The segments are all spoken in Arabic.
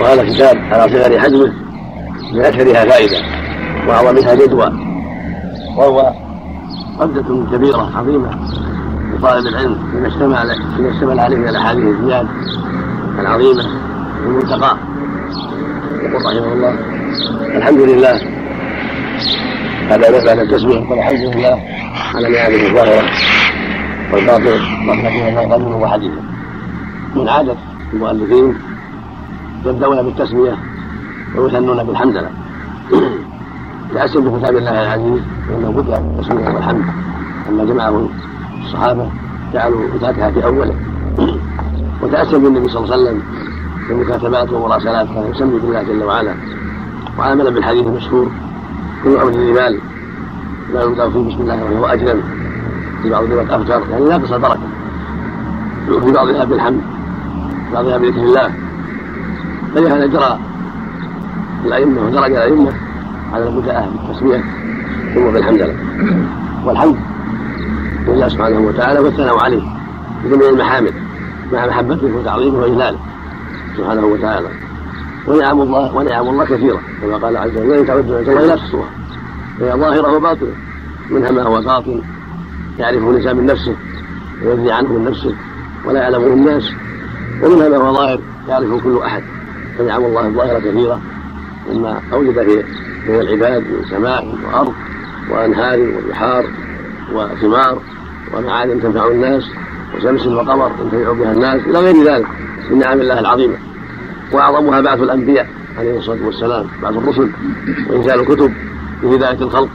وهذا كتاب على صغر حجمه من أكثرها فائدة واعظمها جدوى وهو قبضة كبيرة عظيمة لطالب العلم فيما اشتمل فيما اشتمل عليه من الأحاديث الزياد العظيمة المنتقى يقول رحمه الله الحمد لله هذا بعد التسبيح يقول الحمد لله على نعمه الظاهرة والباطل رحمته قديم وحديث من عادة المؤلفين يبدأون بالتسمية ويثنون بالحمدلة تأسم بكتاب الله العزيز فإنه بدأ بالتسمية والحمد. لما جمعه الصحابة جعلوا الفاتحة في أوله. وتأسم بالنبي صلى الله عليه وسلم في المكاتبات والمراسلات كان يسمي بالله جل وعلا. وعامل بالحديث المشهور كل أمر ذي بال لا يبدأ فيه بسم الله وهو أجل في بعض الروايات أفجر. يعني ناقص البركة في بعضها بالحمد في بعضها بذكر الله. فلهذا جرى الأئمة ودرج الأئمة على البداءة بالتسمية ثم بالحمد لله. والحمد لله سبحانه وتعالى والثناء عليه بجميع المحامد مع محبته وتعظيمه وإجلاله سبحانه وتعالى. ونعم الله ونعم الله كثيرة كما قال عز وجل ان تعدوا نعمه الله لا تحصوها فهي ظاهرة وباطنة منها ما هو باطن يعرفه الإنسان من نفسه ويدري عنه من نفسه ولا يعلمه الناس ومنها ما هو ظاهر يعرفه كل أحد. فنعم الله الظاهره كثيره مما اوجد في بين العباد من سماء وأرض وأنهار وبحار وثمار ومعادن تنفع الناس وشمس وقمر ينتفع بها الناس إلى غير ذلك من نعم الله العظيمة. وأعظمها بعث الأنبياء عليه الصلاة والسلام بعث الرسل وإنزال الكتب لهدايه الخلق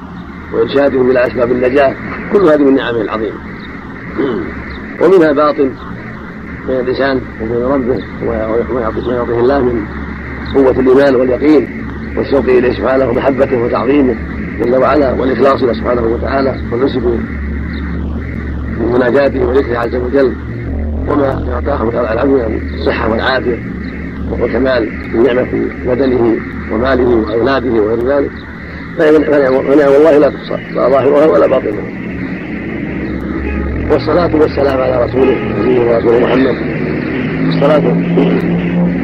وإرشادهم إلى أسباب النجاة كل هذه من نعمه العظيمة. ومنها باطن بين الانسان وبين ربه وما يعطيه الله من قوة الإيمان واليقين والشوق إليه سبحانه ومحبته وتعظيمه جل وعلا والإخلاص له سبحانه وتعالى والنسك مناجاته وذكره عز وجل وما أعطاه من العبد من الصحة والعافية وكمال النعمه في بدنه وماله وأولاده وغير ذلك. فنعم الله لا تحصى لا ظاهرها ولا باطنها والصلاة والسلام على رسوله نبيه ورسوله محمد. الصلاة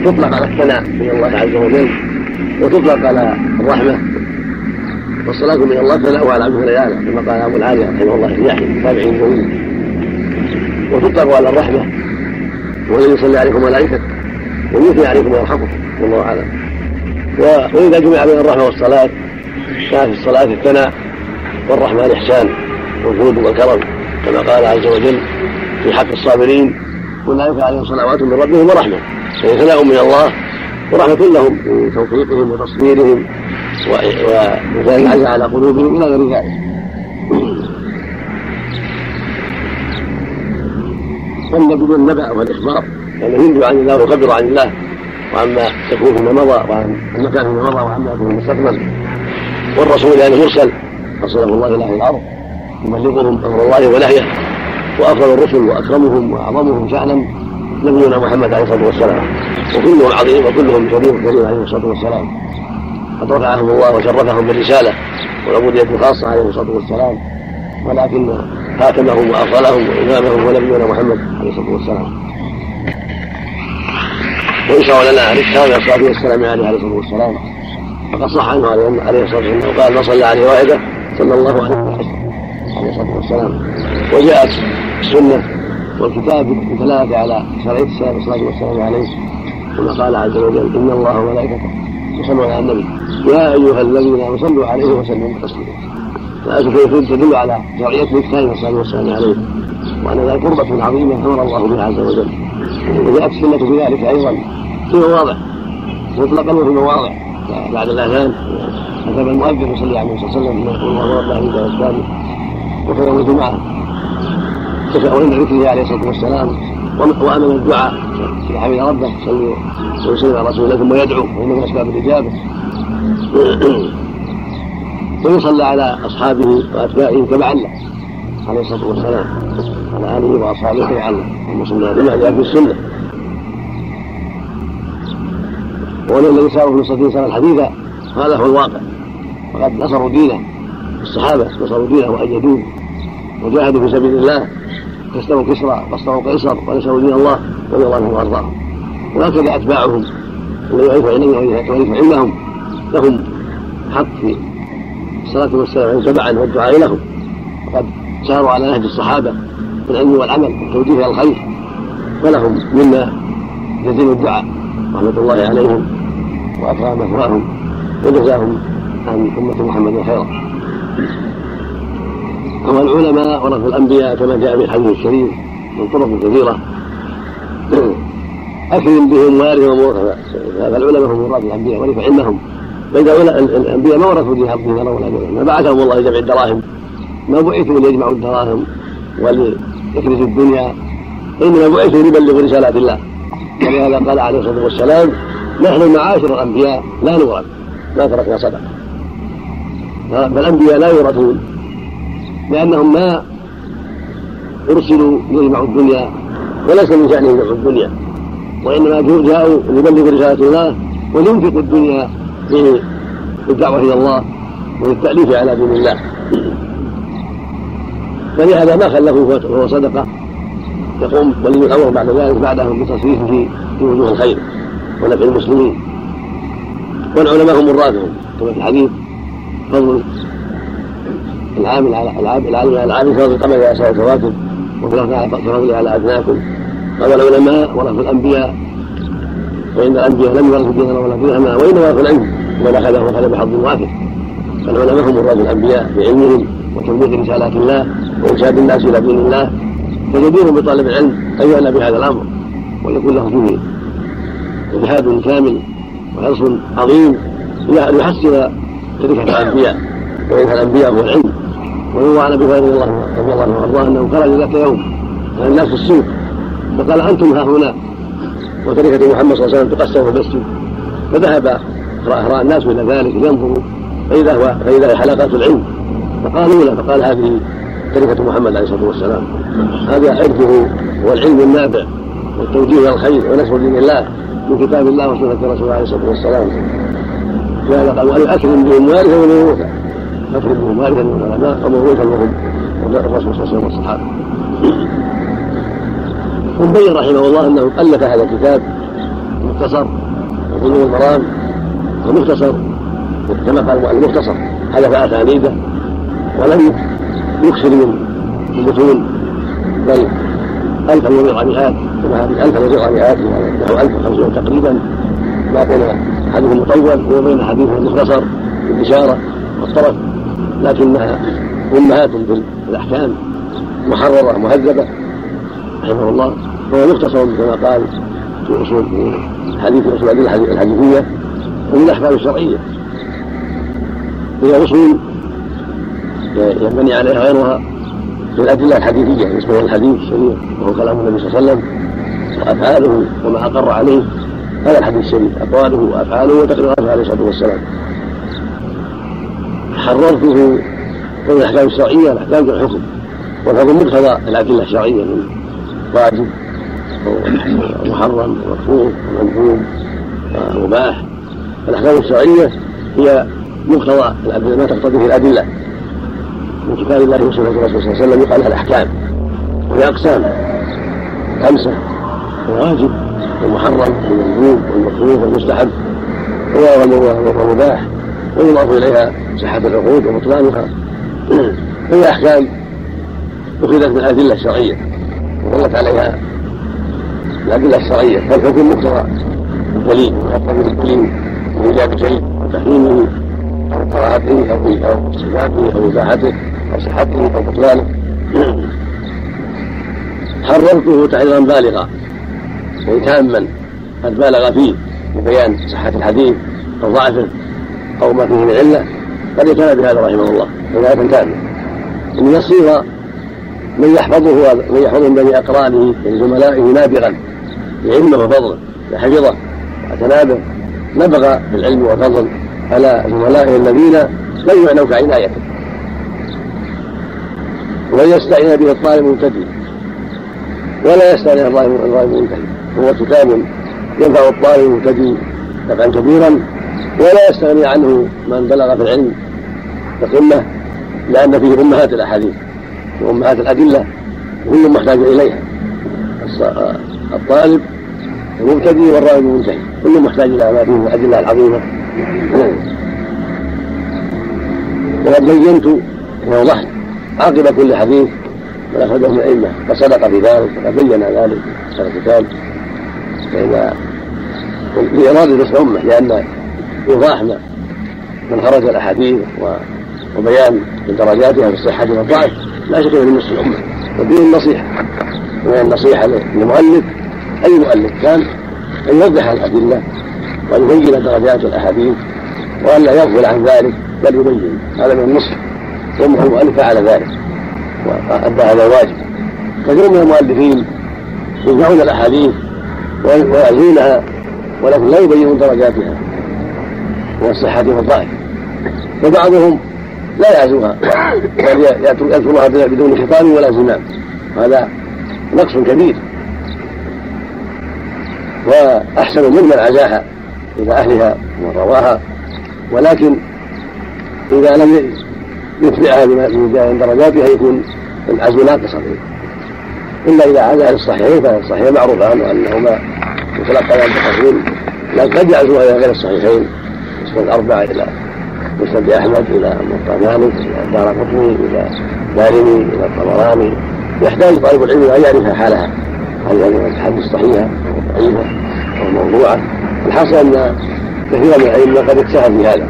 تطلق على الثناء من الله عز وجل وتطلق على الرحمة. والصلاة من الله ثناؤها على عبده ليالة كما قال أبو العالية رحمه الله في يحيى تابعين جميل وتطلق على الرحمة والذي يصلي عليكم ملائكة ويثني عليكم ويرحمكم والله أعلم. وإذا جمع بين الرحمة والصلاة كان في الصلاة الثناء والرحمة الإحسان والجود والكرم. كما قال عز وجل في حق الصابرين أولئك عليهم صلوات من ربهم ورحمة فهي ثناء من الله ورحمة لهم في توفيقهم وتصبيرهم وذلك عز على قلوبهم إلى غير ذلك. والنبي بالنبأ والإخبار لأنه ينبئ عن الله ويخبر عن الله وعما يكون فيما مضى وعن المكان فيما مضى وعما يكون في المستقبل والرسول يعني مرسل أرسله الله إلى أهل الأرض. يبلغهم أمر الله ونهيه وأفضل الرسل وأكرمهم وأعظمهم شأنا نبينا محمد عليه الصلاة والسلام. وكلهم عظيم وكلهم شريف كريم عليه الصلاة والسلام. قد رفعهم الله وشرفهم بالرسالة والعبودية الخاصة عليه الصلاة والسلام. ولكن خاتمهم وأفضلهم وإمامهم هو نبينا محمد عليه الصلاة والسلام. ويشرع لنا الإكثار من الصلاة والسلام عليه الصلاة والسلام. فقد صح عنه عليه الصلاة والسلام. قال من صلى عليه واحدة صلى الله عليه عليه الصلاة والسلام. وجاءت السنة والكتاب بالدلالة على شرعية الصلاة والسلام عليه. كما قال عز وجل إن الله وملائكته يصلون على النبي. يا أيها الذين آمنوا صلوا عليه وسلموا تسليما. فالآية تدل على شرعية الإكثار من الصلاة والسلام عليه؟ وأن ذلك قربة عظيمة أمر الله بها عز وجل. وجاءت السنة بذلك أيضا. في مواضع مطلقا وفي مواضع. بعد الأذان كتب المؤذن صلى الله عليه وسلم يقول الله رب العالمين وأسبابه وخير الجمعة. عند ذكره عليه الصلاة والسلام. وأمن الدعاء. إذا حمد ربه يصلي ويسلم على رسول الله ثم يدعو. وإنه من أسباب الإجابة. ويصلى على أصحابه وأتباعه كما علم عليه الصلاة والسلام. على آله وأصحابه علم المسلمين بما جاء في السنة وأن الذي ساروا في نصرة سنة الحديثة هذا هو الواقع. فقد نصروا دينه. الصحابة نصروا دينه وأيدوه. وجاهدوا في سبيل الله. كسروا كسرى وقصروا قيصر ونسروا دين الله رضي الله عنهم وارضاهم وهكذا أتباعهم الذي يعرف علمهم ويعرف علمهم لهم حق في الصلاة والسلام تبعا والدعاء لهم. وقد ساروا على نهج الصحابة في العلم والعمل والتوجيه إلى الخير. فلهم منا جزيل الدعاء رحمة الله عليهم وأكرم مثواهم وجزاهم عن أمة محمد خيرا. أما العلماء ورث الأنبياء كما جاء في الحديث الشريف من طرق كثيرة. أكرم بهم وارثهم ومورثا فالعلماء هم وراث الأنبياء ورث علمهم فإذا الأنبياء ما ورثوا دينارا ولا ما بعثهم الله لجمع الدراهم. ما بعثوا ليجمعوا الدراهم وليكنسوا الدنيا. إنما بعثوا ليبلغوا رسالات الله. ولهذا قال عليه الصلاة والسلام نحن معاشر الأنبياء لا نورث. ما تركنا صدقة. فالأنبياء لا يورثون. لأنهم ما أرسلوا ليجمعوا الدنيا وليس من شأنهم جمع الدنيا وإنما جاءوا ليبلغوا رسالة الله ولينفقوا الدنيا بالدعوة إلى الله وللتأليف على دين الله. فلهذا ما خلفوا فهو صدقة يقوم ولي الأمر بعد ذلك بعدهم بتصريفه في وجوه الخير ونفع المسلمين. والعلماء هم مرادهم كما في الحديث فضل العامل على العامل على العامل فضل القمر على سائر الكواكب وفي كفضله على أدناكم قال العلماء ورثوا الأنبياء فإن الأنبياء لم يورثوا دينارا ولا درهما وإنما ورثوا العلم ومن أخذه أخذ بحظ وافر. فالعلماء هم مراد الأنبياء بعلمهم وتبليغ رسالات الله وإرشاد الناس إلى دين الله فجدير بطالب العلم أن يعنى بهذا الأمر ويكون له جهد وجهاد كامل وحرص عظيم ليحسن تركة الأنبياء وإنها الأنبياء هو العلم. ويروى عن أبي هريرة رضي الله عنه وأرضاه أنه خرج ذات يوم على الناس في السوق فقال أنتم ها هنا وتركة محمد صلى الله عليه وسلم تقسم في المسجد فذهب رأى الناس إلى ذلك لينظروا فإذا هو فإذا هي حلقات العلم فقالوا له فقال هذه تركة محمد عليه الصلاة والسلام. هذا حرفه هو العلم النافع والتوجيه إلى الخير ونشر دين الله من كتاب الله وسنة رسوله عليه الصلاة والسلام. لهذا قال وأن أكرم بهم وارثا أكرم بهم وارثا والعلماء وموروثا وهم الرسول صلى الله عليه وسلم والصحابة. ثم بين رحمه الله أنه ألف هذا الكتاب مختصر وبلوغ المرام ومختصر كما قال المختصر حذف اسانيده ولم يكسر من المتون بل ألفا وبضع مئات كما هذه ألفا وبضع مئات نحو ألف وخمسمائة تقريبا. ما بين حديث مطول وبين حديث مختصر بالإشارة والطرف. لكنها أمهات في الأحكام محررة مهذبة رحمه الله. وهو مختصر كما قال في أصول في حديث أصول الأدلة الحديثية ومن الأحكام الشرعية. هي أصول ينبني عليها غيرها من الأدلة الحديثية يسمى الحديث الشريف وهو كلام النبي صلى الله عليه وسلم وأفعاله وما أقر عليه هذا الحديث الشريف أقواله وأفعاله وتقريراته عليه الصلاة والسلام. حررته من الأحكام الشرعية الأحكام الحكم والحكم مقتضى الأدلة الشرعية من واجب ومحرم ومكروه ومندوب ومباح. الأحكام الشرعية هي مقتضى الأدلة ما تقتضيه الأدلة. من كتاب الله وسنة الرسول صلى الله عليه وسلم يقال لها الأحكام. وهي أقسام. خمسة. الواجب والمحرم والمندوب والمكروه والمستحب والمباح ويضاف إليها صحة العقود وبطلانها. هي أحكام أخذت من الأدلة الشرعية وظلت عليها الأدلة الشرعية فالحكم مقتضى الدليل ويقتضي الدليل بإيجاب شيء وتحريمه أو كراهته أو صفاته أو إباحته أو صحته أو بطلانه. حررته تحريرا بالغا أي تاما قد بالغ فيه ببيان صحة الحديث أو ضعفه. أو ما فيه من علة قد يتنى بهذا رحمه الله عناية تامة أن يصير من يحفظه من يحفظه من بني أقرانه من زملائه نابغا بعلمه وفضله لحفظه واعتنى به نبغى بالعلم والفضل على زملائه الذين لم يعنوا كعنايته وان يستعين به الطالب المبتدئ ولا يستعين الظالم المنتهي هو كتاب ينفع الطالب المبتدئ نفعا كبيرا. ولا يستغني عنه من بلغ في العلم بقمه لأن فيه أمهات الأحاديث وأمهات الأدلة كل محتاج إليها. الطالب المبتدئ والراوي المنتهي كل محتاج إلى ما فيه من الأدلة العظيمة. وقد بينت ووضحت عاقب كل حديث من أخرجه من الأئمة فصدق في ذلك وقد بين ذلك في الكتاب فإذا لإرادة نصر الأمة لأن إيضاح من خرج الأحاديث وبيان درجاتها في الصحة والضعف. لا شك من نصر الأمة ودين النصيحة. وهي النصيحة للمؤلف. أي مؤلف كان؟ أن يوضح الأدلة وأن يبين درجات الأحاديث وأن لا يغفل عن ذلك بل يبين. هذا من النصح. ثم المؤلف فعل ذلك وأدى هذا الواجب كثير من المؤلفين يجمعون الأحاديث ويعزونها ولكن لا يبينون درجاتها. من الصحة والضعف وبعضهم لا يعزوها بل يذكرها بدون خطاب ولا زمام. هذا نقص كبير. وأحسن ممن عزاها إلى أهلها ومن رواها. ولكن إذا لم يتبعها بمجال درجاتها يكون العزم ناقصا إلا إذا عزا للصحيحين فالصحيحين معروف عنه أنهما يتلقى عن التقرير لكن قد يعزوها إلى غير الصحيحين. مسند الأربعة إلى مسند أحمد إلى موطأ مالك إلى دار قطني إلى دارمي إلى الطبراني يحتاج طالب العلم أن يعرف حالها هل هذه الحديث صحيحة أو ضعيفة أو موضوعة الحاصل أن كثيرا من الأئمة قد اجتهد في هذا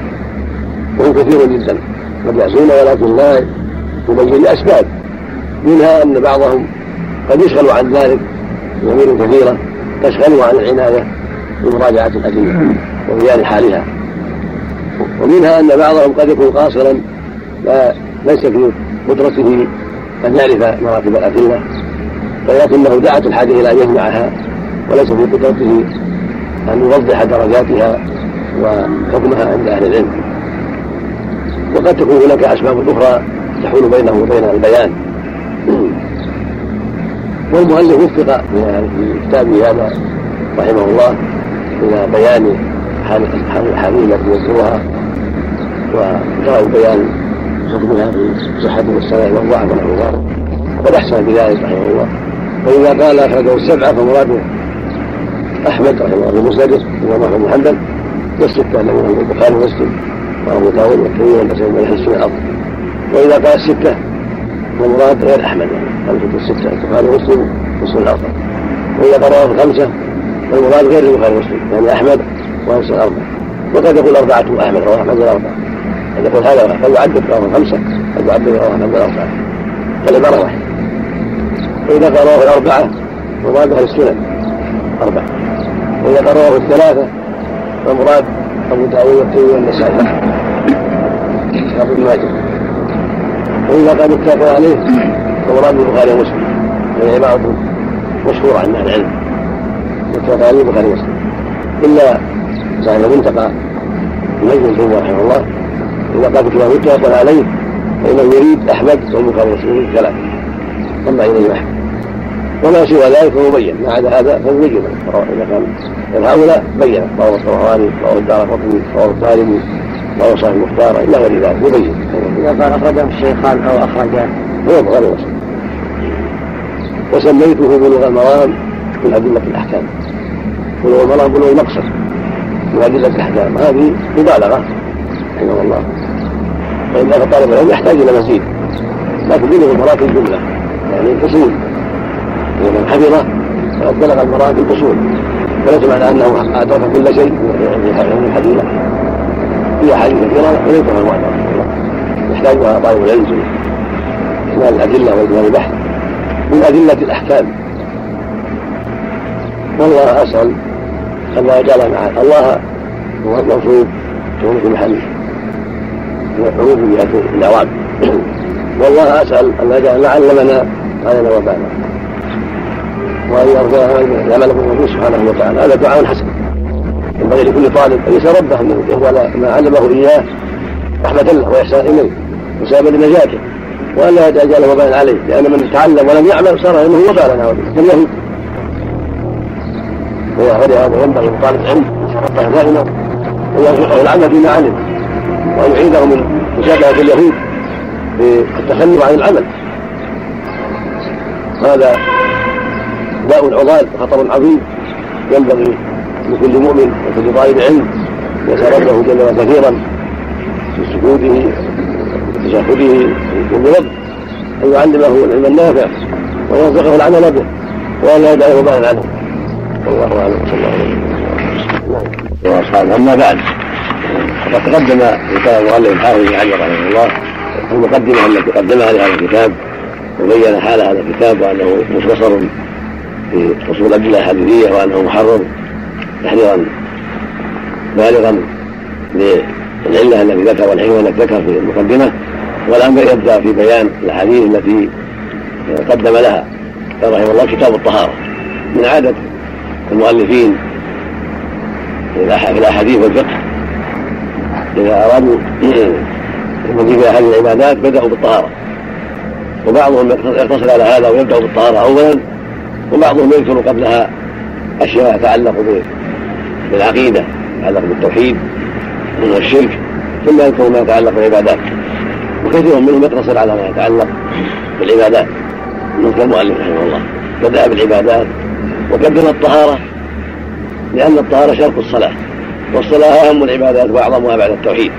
وهم كثير جدا. قد يعزون ولكن لا يبين لأسباب منها أن بعضهم قد يشغل عن ذلك بأمور كثيرة تشغله عن العناية بمراجعة الأدلة وبيان حالها. ومنها أن بعضهم قد يكون قاصرا ليس في قدرته أن يعرف مراتب الأدلة ولكنه دعت الحاجة إلى أن يجمعها وليس في قدرته أن يوضح درجاتها وحكمها عند أهل العلم. وقد تكون هناك أسباب أخرى تحول بينه وبين البيان. والمؤلف وفق في كتابه هذا رحمه الله إلى بيان التي يذكرها وجرى بيان حكمها في صحة السماء والضعف ونحو ذلك وقد أحسن بذلك رحمه الله وإذا قال أخرجه السبعة فمراده أحمد رحمه الله في مسنده وما بن حنبل والسته الذين هم البخاري ومسلم وأبو داود والترمذي والنسائي من حديث الأرض وإذا قال الستة فالمراد غير أحمد. يعني خمسة الستة البخاري ومسلم وسنن الأربعة وإذا قرأه الخمسة فالمراد غير البخاري ومسلم يعني أحمد وأنس الأربعة وقد يقول أربعة أحمد رواه أحمد الأربعة. قد يقول هذا قد يعدد رواه الخمسة قد يعدد رواه أحمد الأربعة. فالعبارة واحدة وإذا قرأه الأربعة فالمراد أهل السنن أربعة. وإذا قرأه الثلاثة فالمراد أبو داوود والترمذي والنسائي. ابن ماجه. وإذا قد اتفق عليه ومراد البخاري ومسلم. وهي عبارة مشهورة عند أهل العلم. متفق عليه البخاري ومسلم. إلا صاحب المنتقى المجد الجوزي رحمه الله إذا قال كتاب متفق عليه فإنه يريد أحمد والبخاري ومسلم ثلاثة ثم إليه أحمد وما سوى ذلك فهو بين. ما عدا هذا فهو يجب إذا كان هؤلاء بين. رواه الطبراني رواه الدار قطني رواه الطالبي رواه صاحب المختار إلى غير ذلك. يبين إذا قال أخرجه الشيخان أو أخرجه هو ومسلم وسميته بلوغ المرام من أدلة الأحكام. بلوغ المرام بلوغ المقصد. من أدلة الأحكام هذه مبالغة. رحمه الله. فإن طالب العلم يحتاج إلى مزيد. لكن بلوغ المرام في الجملة يعني الأصول. من حفظه فقد بلغ المرام في الأصول. وليس معنى أنه أدرك كل شيء. من الحديث في أحاديث كثيرة. وليس هو المعتبر يحتاجها طالب العلم إكمال الأدلة وإكمال البحث. من أدلة الأحكام. والله أسأل أن لا يجعل مع الله هو الموصوف يكون في محل عروف الأعوام والله أسأل أن يجعل ما علمنا علينا وبانا وأن يرضى العمل به سبحانه وتعالى. هذا دعاء حسن. ينبغي لكل طالب أن يسأل ربه أن يهدى ما علمه إياه رحمة له وإحسان إليه وسبب لنجاته. وأن لا يتأجل وبالا عليه. لأن من تعلم ولم يعمل صار علمه وبالا عليه كاليهود ولهذا ينبغي لطالب العلم. يتفقه دائما أن يرزقه العمل فيما علم وأن يعيده من مشابهة اليهود بالتخلف عن العمل. هذا داء عضال خطر عظيم ينبغي لكل مؤمن وكل طالب علم يسأل ربه جل كثيرا في سجوده وتشهده في كل أن يعلمه العلم النافع ويرزقه العمل به. وأن لا يدعه بعد عنه والله أعلم. صلى الله عليه وسلم. وأصحابه. أما بعد فقد تقدم كلام المؤلف الحافظ بن حجر رحمه الله. في المقدمة التي قدمها لهذا الكتاب وبين حال هذا الكتاب وأنه مختصر في أصول الأدلة الحديثية وأنه محرر تحريرا بالغا للعلة التي ذكر والحكمة التي ذكر في المقدمة. والان يبدأ في بيان الأحاديث التي قدم لها رحمه الله كتاب الطهارة. من عادة المؤلفين في الاحاديث والفقه. إذا أرادوا المزيد في احاديث العبادات بدأوا بالطهارة. وبعضهم يقتصر على هذا ويبدا بالطهارة اولا وبعضهم يذكر قبلها أشياء تتعلق بالعقيدة تتعلق بالتوحيد من الشرك ثم يذكر ما يتعلق بالعبادات. وكثير منهم يقتصر على ما يتعلق بالعبادات. مثل المؤلف رحمه الله. بدأ بالعبادات وقدم الطهارة. لأن الطهارة شرط الصلاة والصلاة أهم العبادات وأعظمها بعد التوحيد.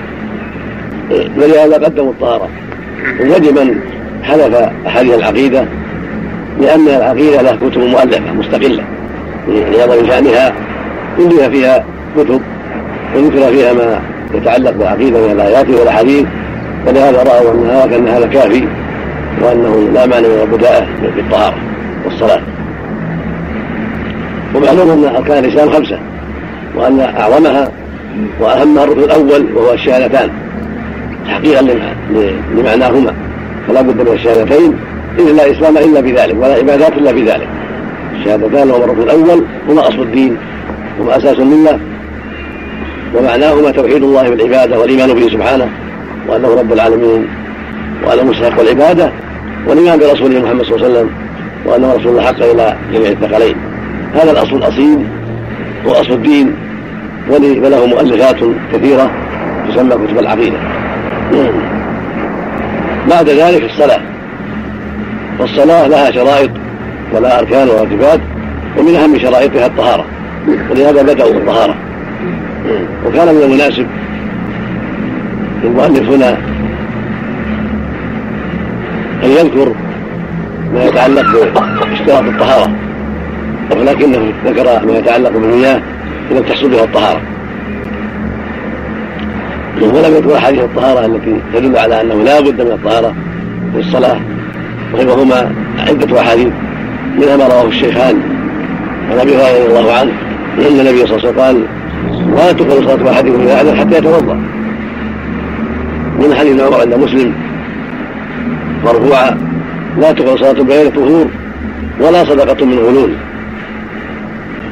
ولهذا قدموا الطهارة. ويجب من حلف أحاديث العقيدة لأن العقيدة لها كتب مؤلفة مستقلة لعظم شأنها ألف فيها كتب وذكر فيها ما يتعلق بالعقيدة من الآيات والأحاديث ولهذا رأوا أن هذا كافي وأنه لا معنى من البداءة في الطهارة والصلاة. ومعلوم أن أركان الإسلام خمسة وأن أعظمها وأهمها الركن الأول وهو الشهادتان. تحقيقا لمعناهما. فلا بد من الشهادتين إذ لا إسلام إلا بذلك ولا عبادات إلا بذلك. الشهادتان هما الركن الأول هما أصل الدين هما أساس الملة ومعناهما توحيد الله بالعبادة والإيمان به سبحانه وأنه رب العالمين وأنه مستحق العبادة والإيمان برسوله محمد صلى الله عليه وسلم وأنه رسول الحق إلى جميع الثقلين. هذا الأصل الأصيل هو أصل الدين وله مؤلفات كثيرة تسمى كتب العقيدة. بعد ذلك الصلاة. والصلاة لها شرائط ولها أركان وواجبات ومن أهم شرائطها الطهارة. ولهذا بدأوا بالطهارة وكان من المناسب للمؤلف هنا أن يذكر ما يتعلق باشتراط الطهارة. ولكنه ذكر ما يتعلق بالمياه لم تحصل بها الطهارة. ولم يذكر أحاديث الطهارة التي تدل على أنه لا بد من الطهارة في الصلاة وهما عدة أحاديث منها ما رواه الشيخان عن أبي هريرة رضي الله عنه أن النبي صلى الله عليه وسلم قال لا تقبل صلاة أحدكم إذا أذن حتى يتوضأ. من حديث عمر عند مسلم مرفوعا لا تقبل صلاة بغير طهور ولا صدقة من غلول.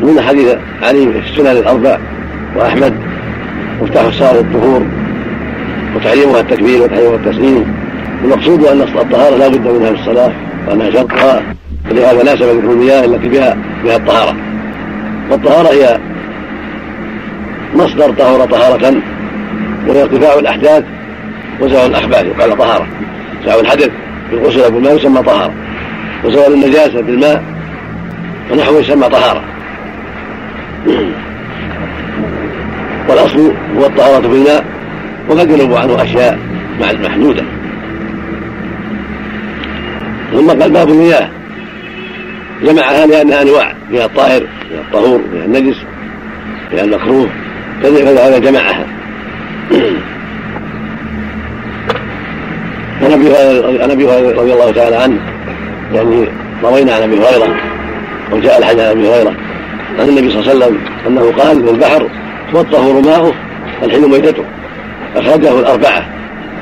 من حديث علي في السنن الأربع وأحمد مفتاح الصلاة الطهور وتحريمها التكبير وتحريمها التسليم المقصود أن الطهارة لا بد منها في الصلاة وانها شرطها ولهذا ناسب ذكر المياه التي بها بها الطهارة. والطهارة هي مصدر طهر طهارة وهي ارتفاع الأحداث وزوال الأخبار يقال طهارة. زوال الحدث بالغسل بالماء يسمى طهارة. وزوال النجاسة بالماء ونحوه يسمى طهارة. والأصل هو الطهارة بالماء وقد ينوب عنه أشياء مع المحدودة. ثم قال باب المياه. جمعها لأنها أنواع فيها الطاهر فيها الطهور فيها النجس فيها المكروه فهذا جمعها. عن أبي هريرة رضي الله تعالى عنه يعني روينا عن أبي هريرة وجاء الحديث عن أبي هريرة. عن النبي صلى الله عليه وسلم أنه قال في البحر والطهور ماؤه الحل ميتته. أخرجه الأربعة.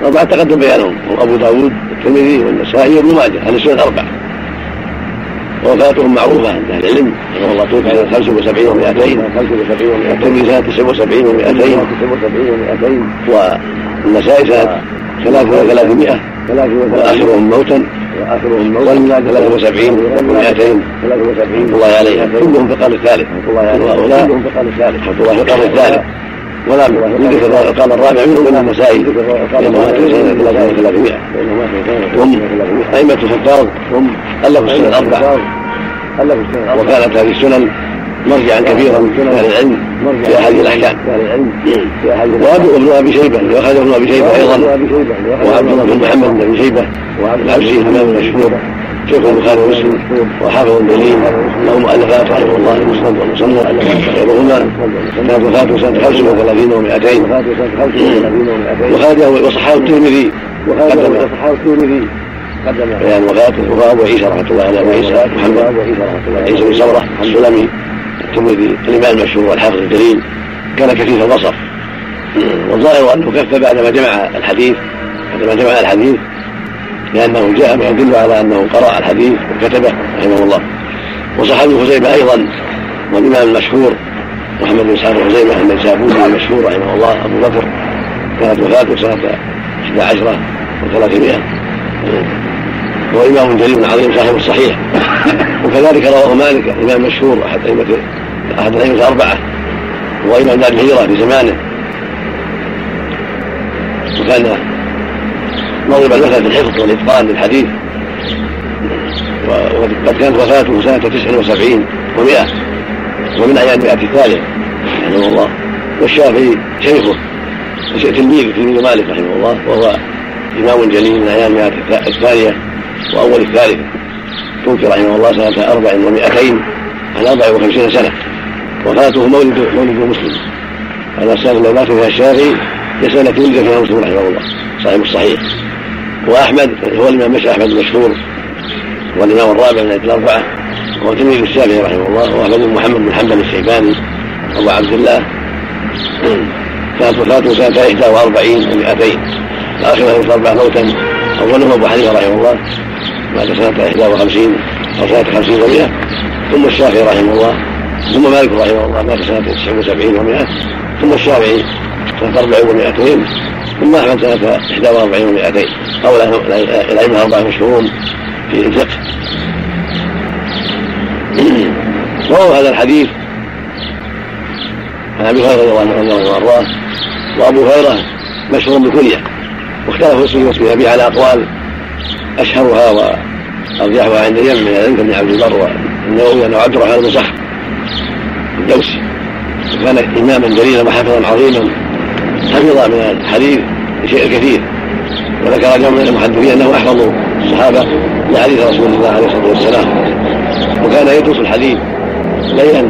الاربعه تقدم بيانهم. أبو داود الترمذي والنسائي وابن ماجه. هذه السنن الاربعه ووفاتهم معروفة عند أهل العلم. رحمه الله توفي سنة 75 و200 الترمذي سنة 79 و200 والنسائي سنة 300 وآخرهم موتا. وآخرهم موتا. والميلاد 73 و200 الله عليها كلهم في القرن الثالث. وهؤلاء كلهم في القرن الثالث. الله في القرن الثالث. ولا ذكر القرن الرابع منهم من النسائي لأنه مات في سنة 300 هم أئمة الحفاظ هم ألفوا السنة الأربع وكانت هذه السنن مرجعا كبيرا لاهل العلم في أحاديث الأحكام. وابو ابن أبي شيبة وأخرجه ابن أبي شيبة أيضا. وعبد الله بن محمد بن أبي شيبة العبسي الامام المشهور شيخ البخاري ومسلم وحافظ دليل له مؤلفات رحمه الله المسند والمصنف غيرهما كانت وفاته سنة 35 و200 وخرجه وصححه الترمذي. وخرجه وصححه الترمذي. بيان وفاته وفاة أبو عيسى رحمة الله عليه أبو عيسى محمد عيسى بن سمره السلمي. الترمذي الامام المشهور والحافظ الجليل كان كثيف البصر. والظاهر أنه كف بعدما جمع الحديث بعدما جمع الحديث لأنه جاء ما يدل على أنه قرأ الحديث وكتبه رحمه الله. وصحابي خزيمة أيضا والإمام المشهور محمد بن سعد خزيمة النيسابوري المشهور رحمه الله أبو بكر كانت وفاته سنه 11 و300 هو إمام جليل عظيم صاحب الصحيح. وكذلك رواه مالك الإمام المشهور أحد أئمة أحد الأئمة الأربعة هو إمام دار الهجرة في زمانه. وكان مضرب المثل في الحفظ والإتقان للحديث. وقد كانت وفاته سنة تسع وسبعين ومائة ومن أيام المئة الثالثة رحمه الله. والشافعي شيخه تلميذ تلميذ مالك رحمه الله وهو إمام جليل من أيام المئة الثانية وأول الثالثة توفي رحمه الله سنة أربع ومائتين عن أربع وخمسين سنة. وفاته مولد مولد مسلم. السنة التي مات فيها الشافعي هي سنة ولد فيها مسلم رحمه الله. صحيح الصحيح وأحمد هو الإمام مش أحمد المشهور هو الإمام الرابع من الأربعة وهو تلميذ الشافعي رحمه الله وأحمد بن محمد بن حنبل الشيباني أبو عبد الله. كانت وفاته سنة 41 و200 آخر الأربعة موتا. أولهم أبو حنيفة رحمه الله. بعد سنة 51 أو سنة 50 و100 ثم الشافعي رحمه الله. ثم مالك رحمه الله مات سنة 79 و100 ثم الشافعي سنة 4 و200 ثم أحمد سنة 41 و200 هؤلاء الأئمة الأربعة مشهورون في الفقه. رووا هذا الحديث عن أبي هريرة رضي الله عنه وأرضاه. وأبو هريرة مشهور بكليه واختلفوا في اسم أبي على أقوال أشهرها وأرجحها عند اليمن من العلم بن عبد البر والنووي انه عبد الرحمن بن صخر. الدوسي وكان إماما جليلا وحافظا عظيما. حفظ من الحديث شيء كثير. وذكر جمع من المحدثين أنه احفظ الصحابة لحديث رسول الله عليه الصلاة والسلام. وكان يدرس الحديث ليلا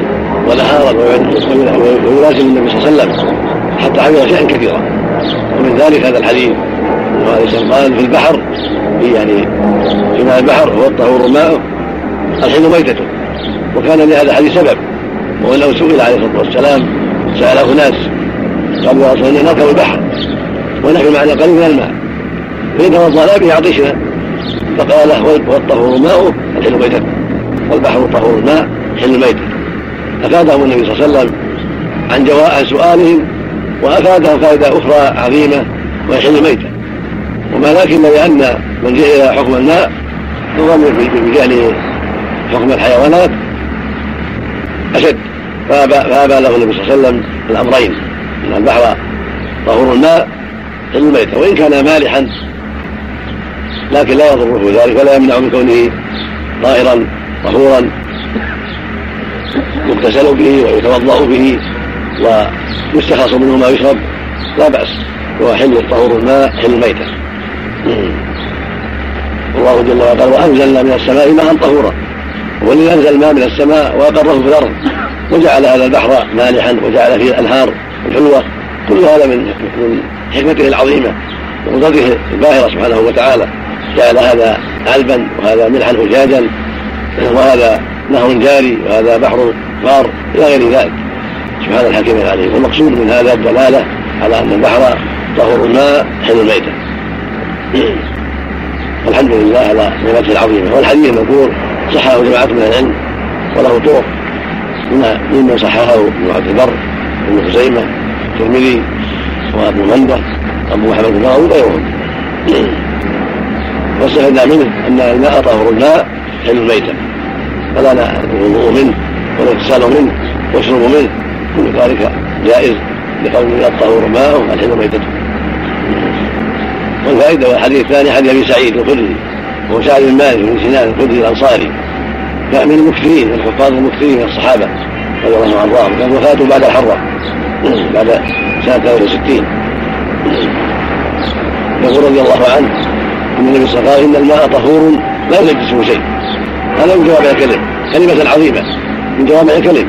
ونهارا ويلازم النبي صلى الله عليه وسلم حتى حفظ شيئا كثيرا. ومن ذلك هذا الحديث عليه قال في البحر في يعني في ماء البحر هو الطهور ماءه الحين ميتته. وكان لهذا الحديث سبب. وإنه سئل عليه الصلاة والسلام سأله ناس قالوا الله نركب البحر ونحن معنا قليل من الماء فإن توضأنا به عطشنا. فقال والطهور ماءه الحل ميتته والبحر طهور الماء حل ميته أفادهم النبي صلى الله عليه وسلم عن جواء سؤالهم وأفادهم فائدة أخرى عظيمة ويحل ميته. وما لكن لأن من جهل حكم الماء نظام بجهل حكم الحيوانات أشد. فأبى له النبي صلى الله عليه وسلم الأمرين أن البحر طهور الماء حل الميتة وإن كان مالحا لكن لا يضره ذلك ولا يمنع من كونه طاهرا طهورا يغتسل به ويتوضأ به ويستخلص منه ما يشرب لا بأس هو حل الطهور الماء حل الميتة. الله جل وعلا قال وأنزلنا من السماء ماء طهورا والذي انزل الماء من السماء وأقره في الأرض. وجعل هذا البحر مالحا وجعل فيه الأنهار الحلوه كل هذا من من حكمته العظيمة. وقدرته الباهرة سبحانه وتعالى. جعل هذا علبا وهذا ملحا أجاجا وهذا نهر جاري وهذا بحر فار إلى غير ذلك. سبحان الحكيم العليم. والمقصود من هذا الدلالة على أن البحر طهور الماء حل الميتة. والحمد لله على نعمته العظيمة. والحديث المذكور صححه جماعة من العلم وله طرق مما صححه ابن عبد البر ابن خزيمة الترمذي وابن منده أبو محمد بن وغيرهم. واستفدنا منه أن الماء طهر الماء حل الميتة. فلا الوضوء منه والاغتسال منه والشرب منه. كل ذلك جائز لقول الطهور ماء الحل ميتته والفائدة والحديث الثاني حديث أبي سعيد الخدري وهو سعد بن مالك بن سنان الخدري الأنصاري. كان من المكثرين الحفاظ المكثرين من الصحابة رضي الله عنه كان وفاته بعد الحرة بعد سنة 63 يقول رضي الله عنه أن النبي صلى الله عليه وسلم إن الماء طهور لا ينجسه شيء. هذا من جوامع الكلم كلمة عظيمة من جوامع الكلم.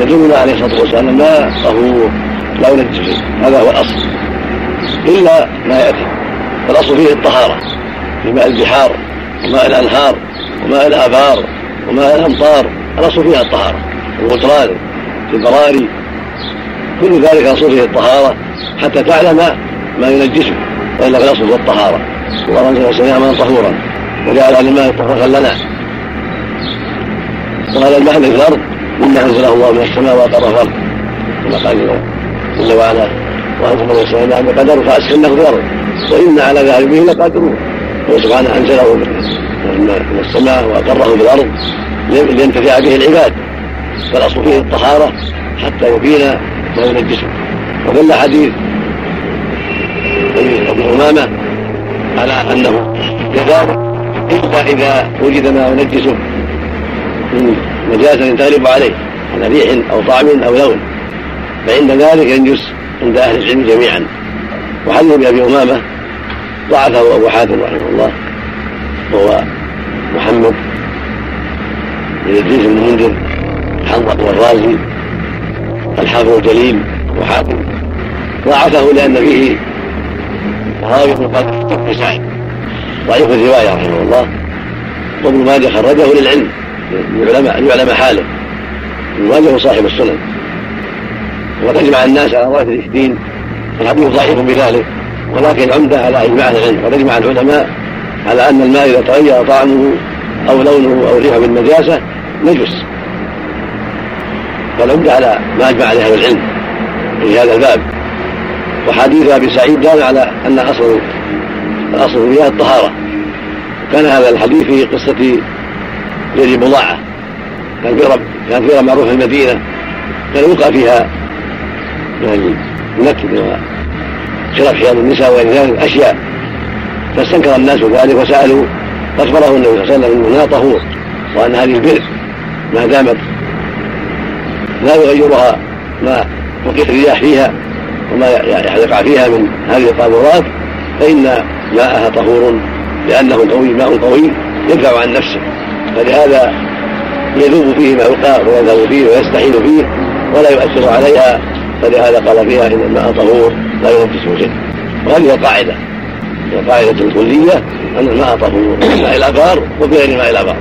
يدلنا عليه الصلاة والسلام الماء طهور لا ينجسه شيء. هذا هو الأصل. إلا ما يأتي. فالأصل فيه الطهارة في ماء البحار وماء الأنهار وماء الآبار وماء الأمطار الأصل فيها الطهارة. الغفران البراري كل ذلك الأصل فيه الطهارة حتى تعلم ما ينجسه وإلا فالأصل هو الطهارة. الله أنزل السماء طهورا. وجعل الماء طهورا لنا. وهذا الماء في الأرض مما أنزله الله من السماء وأقره الأرض. كما قال جل وعلا وأنزل من السماء بقدر فأسكنه في الأرض وإن على ذهب به لقادرون. هو سبحانه أنزله من السماء وأقره في الأرض لينتفع به العباد. فالأصل فيه الطهارة حتى يبين ما ينجسه. ودل حديث أبي أمامة على أنه يدار إلا إذا وجد ما ينجسه من نجاسة تغلب عليه على ريح أو طعم أو لون. فعند ذلك ينجس عند أهل العلم جميعا. وحديث بأبي أمامة ضعفه أبو حاتم رحمه الله وهو محمد بن إدريس بن منذر حنظل والرازي الحافظ الجليل أبو حاتم ضعفه لأن فيه راوي قد سعيد. ضعيف الرواية رحمه الله. وابن ماجه خرجه للعلم لعلماء لعلماء حاله. ابن ماجه صاحب السنن. وقد أجمع الناس على ظاهر الدين الحديث ضعيف بذلك ولكن العمده على إجماع العلم. وقد أجمع العلماء على أن الماء إذا تغير طعمه أو لونه أو ريحه بالنجاسه نجس. والعمده على ما أجمع عليه أهل العلم في هذا الباب. وحديث أبي سعيد دال على أن اصل الاصل في المياه الطهارة. كان هذا الحديث في قصة زيد بضاعه كان في كان في معروف في المدينة. كان يلقى فيها يعني النكد وخلاف حيض النساء وغير ذلك اشياء فاستنكر الناس ذلك وسألوا فأخبره النبي صلى الله عليه وسلم أنها طهور وأن هذه البئر ما دامت لا يغيرها ما وقيت الرياح فيها وما يقع فيها من هذه القاذورات فإن ماءها طهور لأنه قوي ماء قوي يدفع عن نفسه. فلهذا يذوب فيه ما يلقى ويذهب فيه ويستحيل فيه ولا يؤثر عليها فلهذا قال فيها إن الماء طهور لا ينجسه شيء وهذه القاعدة. القاعده الكلية أن الماء طهور ماء الأبار وغير ماء الأبار.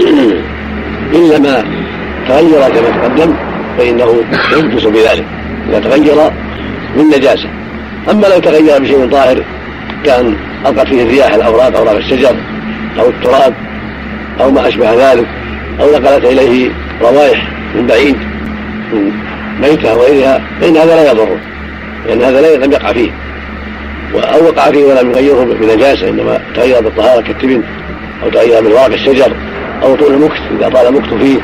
الا ما تغير كما تقدم فإنه ينجس بذلك. إذا تغير من نجاسة. أما لو تغير بشيء طاهر كأن ألقت فيه الرياح الأوراق اوراق الشجر أو التراب أو ما أشبه ذلك أو نقلت إليه روائح من بعيد من ميتة وغيرها فإن هذا لا يضره. لأن هذا لا لم يقع فيه. أو وقع فيه ولم يغيره بنجاسة إنما تغير بالطهارة كالتبن أو تغير من ورق الشجر أو طول المكت إذا طال المكت فيه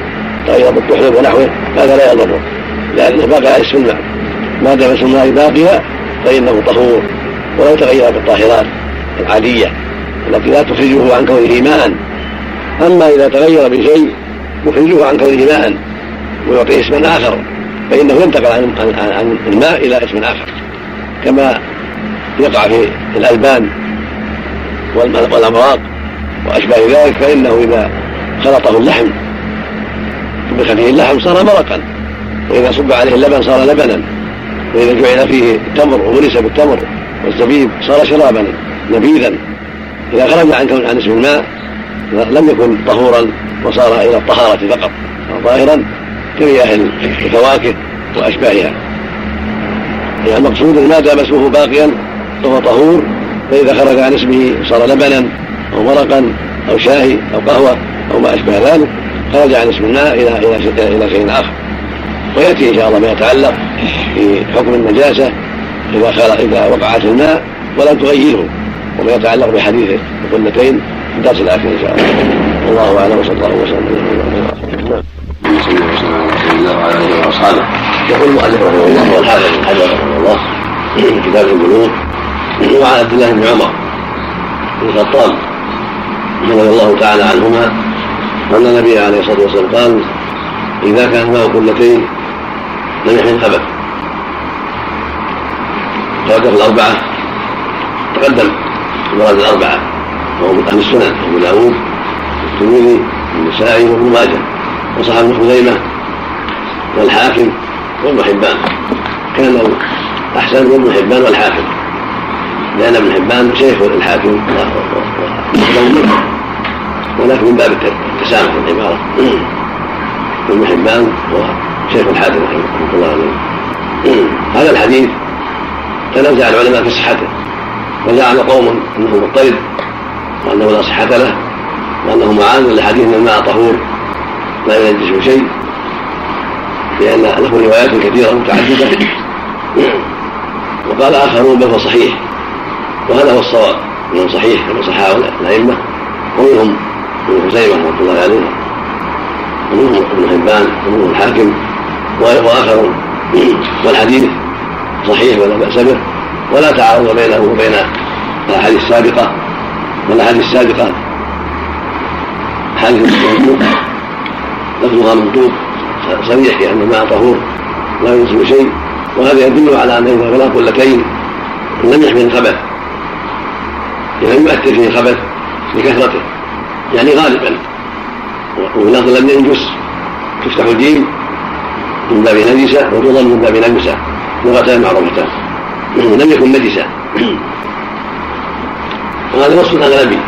تغير بالطحلب ونحوه هذا لا يضره لأنه باقي على الماء ما دام الماء باقيا فإنه طهور ولو تغير بالطاهرات العادية التي لا تخرجه عن كونه ماء. أما إذا تغير بشيء يخرجه عن كونه ماء ويعطيه اسما آخر فإنه ينتقل عن, عن الماء إلى اسم آخر كما يقع في الألبان والأمراض وأشباه ذلك فإنه إذا خلطه اللحم طبخ فيه اللحم صار مرقا وإذا صب عليه اللبن صار لبنا وإذا جعل فيه التمر وغرس بالتمر والزبيب صار شرابا نبيذا إذا خرج عن عن اسم الماء لم يكن طهورا وصار إلى الطهارة فقط ظاهرا كرياح الفواكه وأشباهها. يعني المقصود ما دام اسمه باقيا فهو طهور فإذا خرج عن اسمه صار لبنا أو مرقا أو شاي أو قهوة أو ما أشبه ذلك خرج عن اسم الماء إلى إلى إلى شيء آخر. ويأتي إن شاء الله ما يتعلق في حكم النجاسة إذا خلق إذا وقعت الماء ولم تغيره وما يتعلق بحديث القلتين في الدرس الآخر إن شاء الله. والله أعلم وصلى الله وسلم الله وعلى اله واصحابه يقول المؤلف رحمه الله والحافظ رحمه الله في كتاب البلوغ وعن عبد الله بن عمر بن الخطاب رضي الله تعالى عنهما أن النبي عليه الصلاة والسلام قال إذا كان ماء قلتين لم يحمل خبث. قال الأربعة. تقدم. المراد الأربعة. وهو من أهل السنن أبو داوود الترمذي النسائي وابن ماجه. وصحاب ابن خزيمة والحاكم وابن حبان. كان أحسن وابن حبان والحاكم. لأن ابن حبان شيخ الحاكم. ولكن من باب التسامح في العبارة ابن حبان هو شيخ الحاكم رحمه الله عليه. هذا الحديث تنازع العلماء في صحته. وزعم قوم انه مضطرد وأنه لا صحة له وأنه معاذ لحديث الماء طهور لا ينجسه شيء لأن له روايات كثيرة متعددة. وقال آخرون بل هو صحيح. وهذا هو الصواب. إنه صحيح كما صححه الأئمة ومنهم ابن خزيمة رحمة الله عليه ومنهم ابن حبان ومنهم الحاكم واخرون والحديث صحيح ولا بأس به. ولا تعارض بينه وبين الأحاديث السابقة. والأحاديث السابقة حديث منطوق لفظها منطوق صريح في أن الماء طهور لا ينزل شيء. وهذا يدل على ان بلغ قلتين لم يحمل الخبث لم يؤثر فيه الخبث لكثرته يعني غالبا. ولفظ لم ينجس. تفتح الجيم من باب نجسة وتضم من باب نجسة. لغتان معروفتان. لم يكن نجسا وهذا وصف اغلبي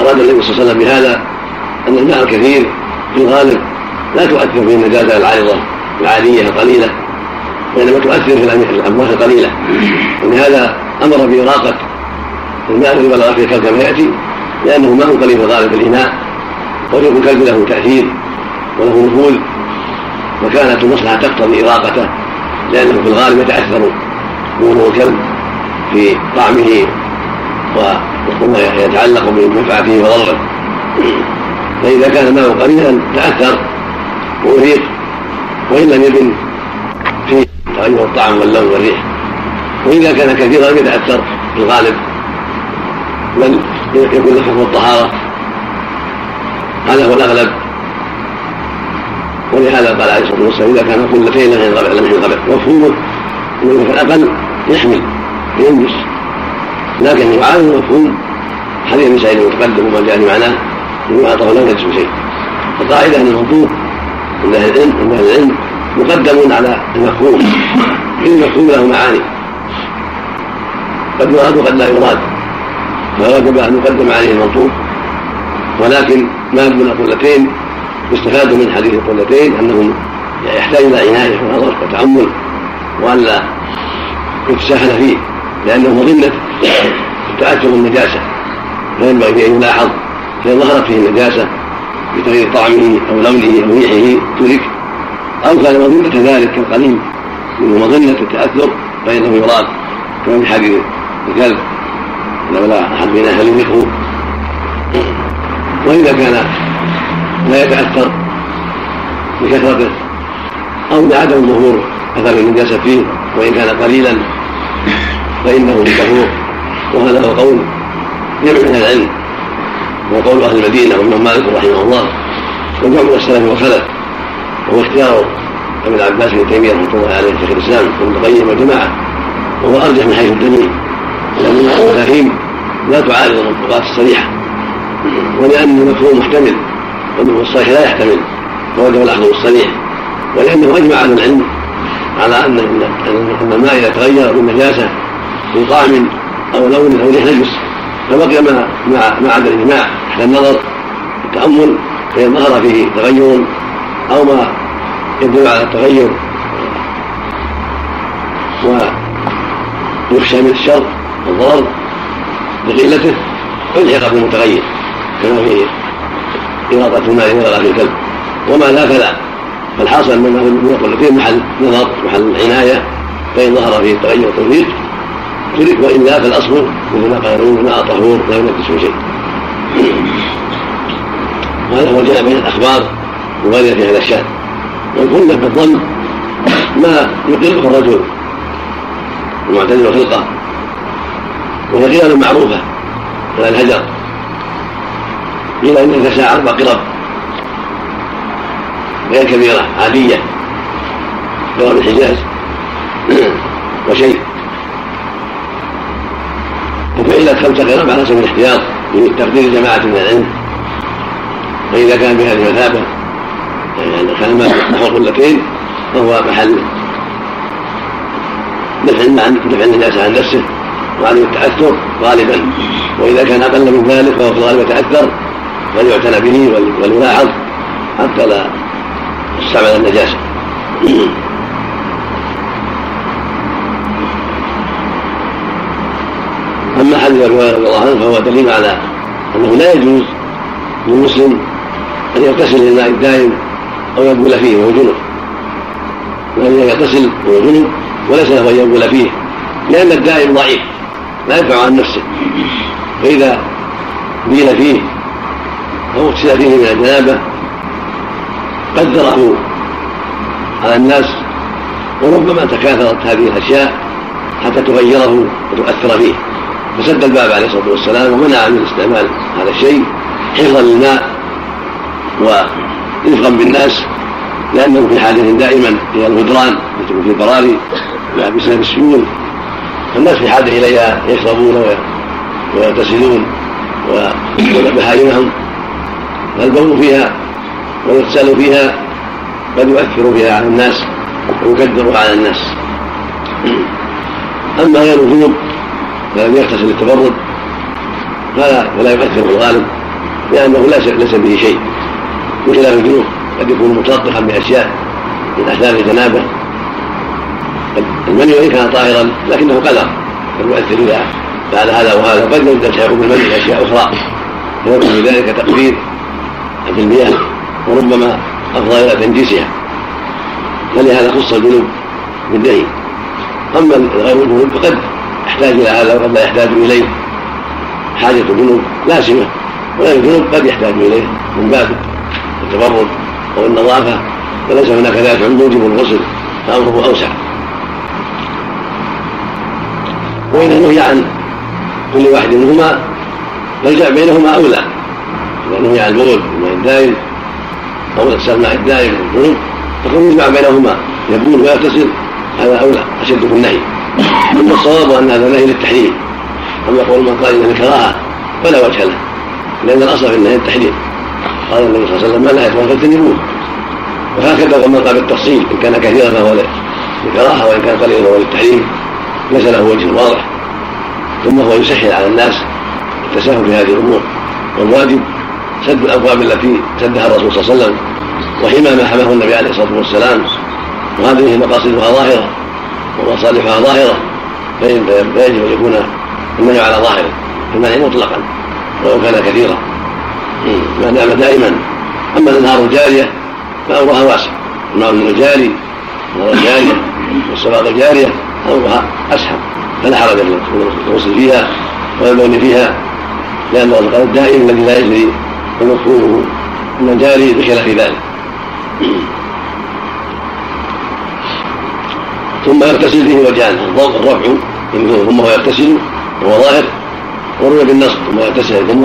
أراد النبي صلى الله عليه وسلم بهذا أن الماء الكثير في الغالب لا تؤثر فيه النجاسة العارضة العادية القليلة. وانما تؤثر في الاموات القليلة. ولهذا أمر باراقه الماء الذي بلغ فيه الكلب كما يأتي لأنه ماء قليل في الإناء وريق الكلب له تأثير وله نفوذ وكانت المصلحه تقتضي إراقته لأنه في الغالب يتأثر بولوغ الكلب في طعمه وما يتعلق بمنفعته وضرره. فإذا كان الماء قليلا تأثر وأريق وإن لم يبن في تغير الطعم واللون والريح. وإذا كان كثيرا يتأثر في الغالب يكون له حكم الطهارة هذا هو الأغلب. ولهذا قال عليه الصلاة والسلام إذا كان قلتين لم ينغبر مفهومه أنه في الأقل يحمل ينجس. لكن يعارض مفهوم حديث ابن سعيد المتقدم وما جاء معناه إنه أعطاه لا ينجس شيء. القاعده أن المنطوق عند أهل العلم عند أهل العلم مقدم على المفهوم. المفهوم له معاني. قد يراد وقد لا يراد. فوجب أن يقدم عليه المنطوق ولكن ما من القلتين يستفاد من حديث القلتين أنه يحتاج إلى عناية ونظر وتامل والا يتساهل فيه لأنه مظنه تاثر النجاسه فينبغي أن يلاحظ فإن ظهرت فيه النجاسة بتغيير طعمه أو لونه أو ريحه ترك أو كان مظنه ذلك كالقليل منه مظنه التأثر فانه يراد كما في حديث الكلب. لولا احد بنا فليملكه وإذا كان لا يتأثر بكثرته أو لعدم ظهور أثر النجاسة فيه وإن كان قليلا فإنه طهور وهذا هو قول جمع من العلم وقول أهل المدينة ومنهم مالك رحمه الله. وجمع السلف والخلف وهو اختيار ابن العباس بن تيمية رحمة الله عليه شيخ الإسلام وابن القيم والجماعة وهو أرجح من حيث الدليل. لأن المفاهيم لا تعارض المنطقات الصريحة. ولأن المفهوم محتمل والمفهوم الصريح لا يحتمل فوجب الأخذ الصريح. ولأنه أجمع أهل العلم على أن أن الماء إذا تغير بالنجاسه في طعم أو لون أو ريح نجس فبقي ما ما ما عدا الاجماع تحت النظر التأمل فان ظهر فيه تغير أو ما يدل على التغير. ويخشى من الشر. والضرر بقلته فالحق بالمتغير كما في إراقة إذا في الكلب. وما لا فلا فالحاصل من فيه محل نظر محل عناية فإن ظهر فيه التغير والتوفيق ترك وإلا فالأصل مثل ما قال الماء طهور لا ينجس شيء. وهذا هو جاء بين الأخبار الواردة في هذا الشأن. والكل بالظن ما يقره الرجل المعتدل الخلقة وهي قلال معروفة على الهجر. قيل إن تسعى أربع قرب. غير كبيرة عادية. دور الحجاز وشيء. وفعلت خمس قراب على سبيل الاحتياط لتقدير جماعة من العلم. فإذا كان بهذه المثابة يعني كان نحو قلتين فهو محل. دفع عن الناس عن نفسه. وعن التأثر غالبا. وإذا كان أقل من ذلك فهو في الغالب يتأثر فليعتنى به وليلاحظ حتى لا يستعمل النجاسة. أما حديث أبي هريرة رضي الله عنه فهو دليل على أنه لا يجوز للمسلم أن يغتسل للماء الدائم أو يبول فيه وهو جنب. وأن يغتسل وهو جنب وليس له أن يبول فيه لأن الدائم ضعيف. لا يدفع عن نفسه. فإذا بيل فيه أو اغتسل فيه من الجنابة قدره على الناس وربما تكاثرت هذه الأشياء حتى تغيره وتؤثر فيه. فسد الباب عليه الصلاة والسلام ومنع من استعمال هذا الشيء حفظا للماء ورفقا بالناس لأنه في حاجة دائما إلى الغدران تكون في البراري بسبب السيول. فالناس في حاجة اليها يشربون ويغتسلون وبهائمهم فالبول فيها والاغتسال فيها قد يؤثر فيها على الناس ويكدر على الناس. أما غير الجنوب فلم يغتسل للتبرد فلا ولا يؤثر في الغالب لأنه ليس به شيء. بخلاف الجنوب قد يكون متلطخا بأشياء من أثار الجنابة. المني وإن كان طاهرا لكنه قدر. قد يؤثر إذا فعل هذا وهذا. قد يدخل بالمني أشياء أخرى. فيكون في ذلك تقدير في المياه وربما أفضى إلى تنجيسها. فلهذا خص الجنوب بالدين أما غير الجنوب فقد يحتاج إلى هذا وقد لا يحتاج إليه. حاجة الجنوب لازمة. وغير الجنوب قد يحتاج إليه من باب التبرد أو النظافة. وليس هناك ذات موجب الغسل فأمره أوسع. واذا نهي عن كل واحد منهما؟ فالجمع بينهما اولى إذا نهي عن البرد الماء الدائم أو الاغتسال الماء الدائم والجنوب فكون يجمع بينهما يبول ويغتسل هذا اولى أشد في النهي. أما الصواب أن هذا نهي للتحريم أما قول من قال انه كراهه فلا وجه له لأن الأصل في النهي التحريم قال النبي صلى الله عليه وسلم ما نهيتم فاجتنبوه وهكذا من قال بالتفصيل إن كان كثيرا فهو للكراهه وإن كان قليلا فهو للتحريم ليس له وجه واضح. ثم هو يسهل على الناس التساهل في هذه الأمور. والواجب سد الأبواب التي سدها الرسول صلى الله عليه وسلم وحمى ما حماه النبي عليه الصلاة والسلام. وهذه مقاصدها ظاهرة ومصالحها ظاهرة. فيجب أن يكون النهي على ظاهره المنع مطلقا ولو كان كثيرا. ما دام دائما. أما الأنهار الجارية فأمرها واسع. الماء الجاري النهار الجارية والصلاة الجارية. أمرها أسهل فلا حرج الغسل فيها والبول فيها؟ لأن القدر الدائم الذي لا يجري ومفهومه أن الجاري بخلاف ذلك. ثم يغتسل فيه وجهان. الرفع ثم هو يغتسل وهو ظاهر وروي بالنصب ثم يغتسل ثم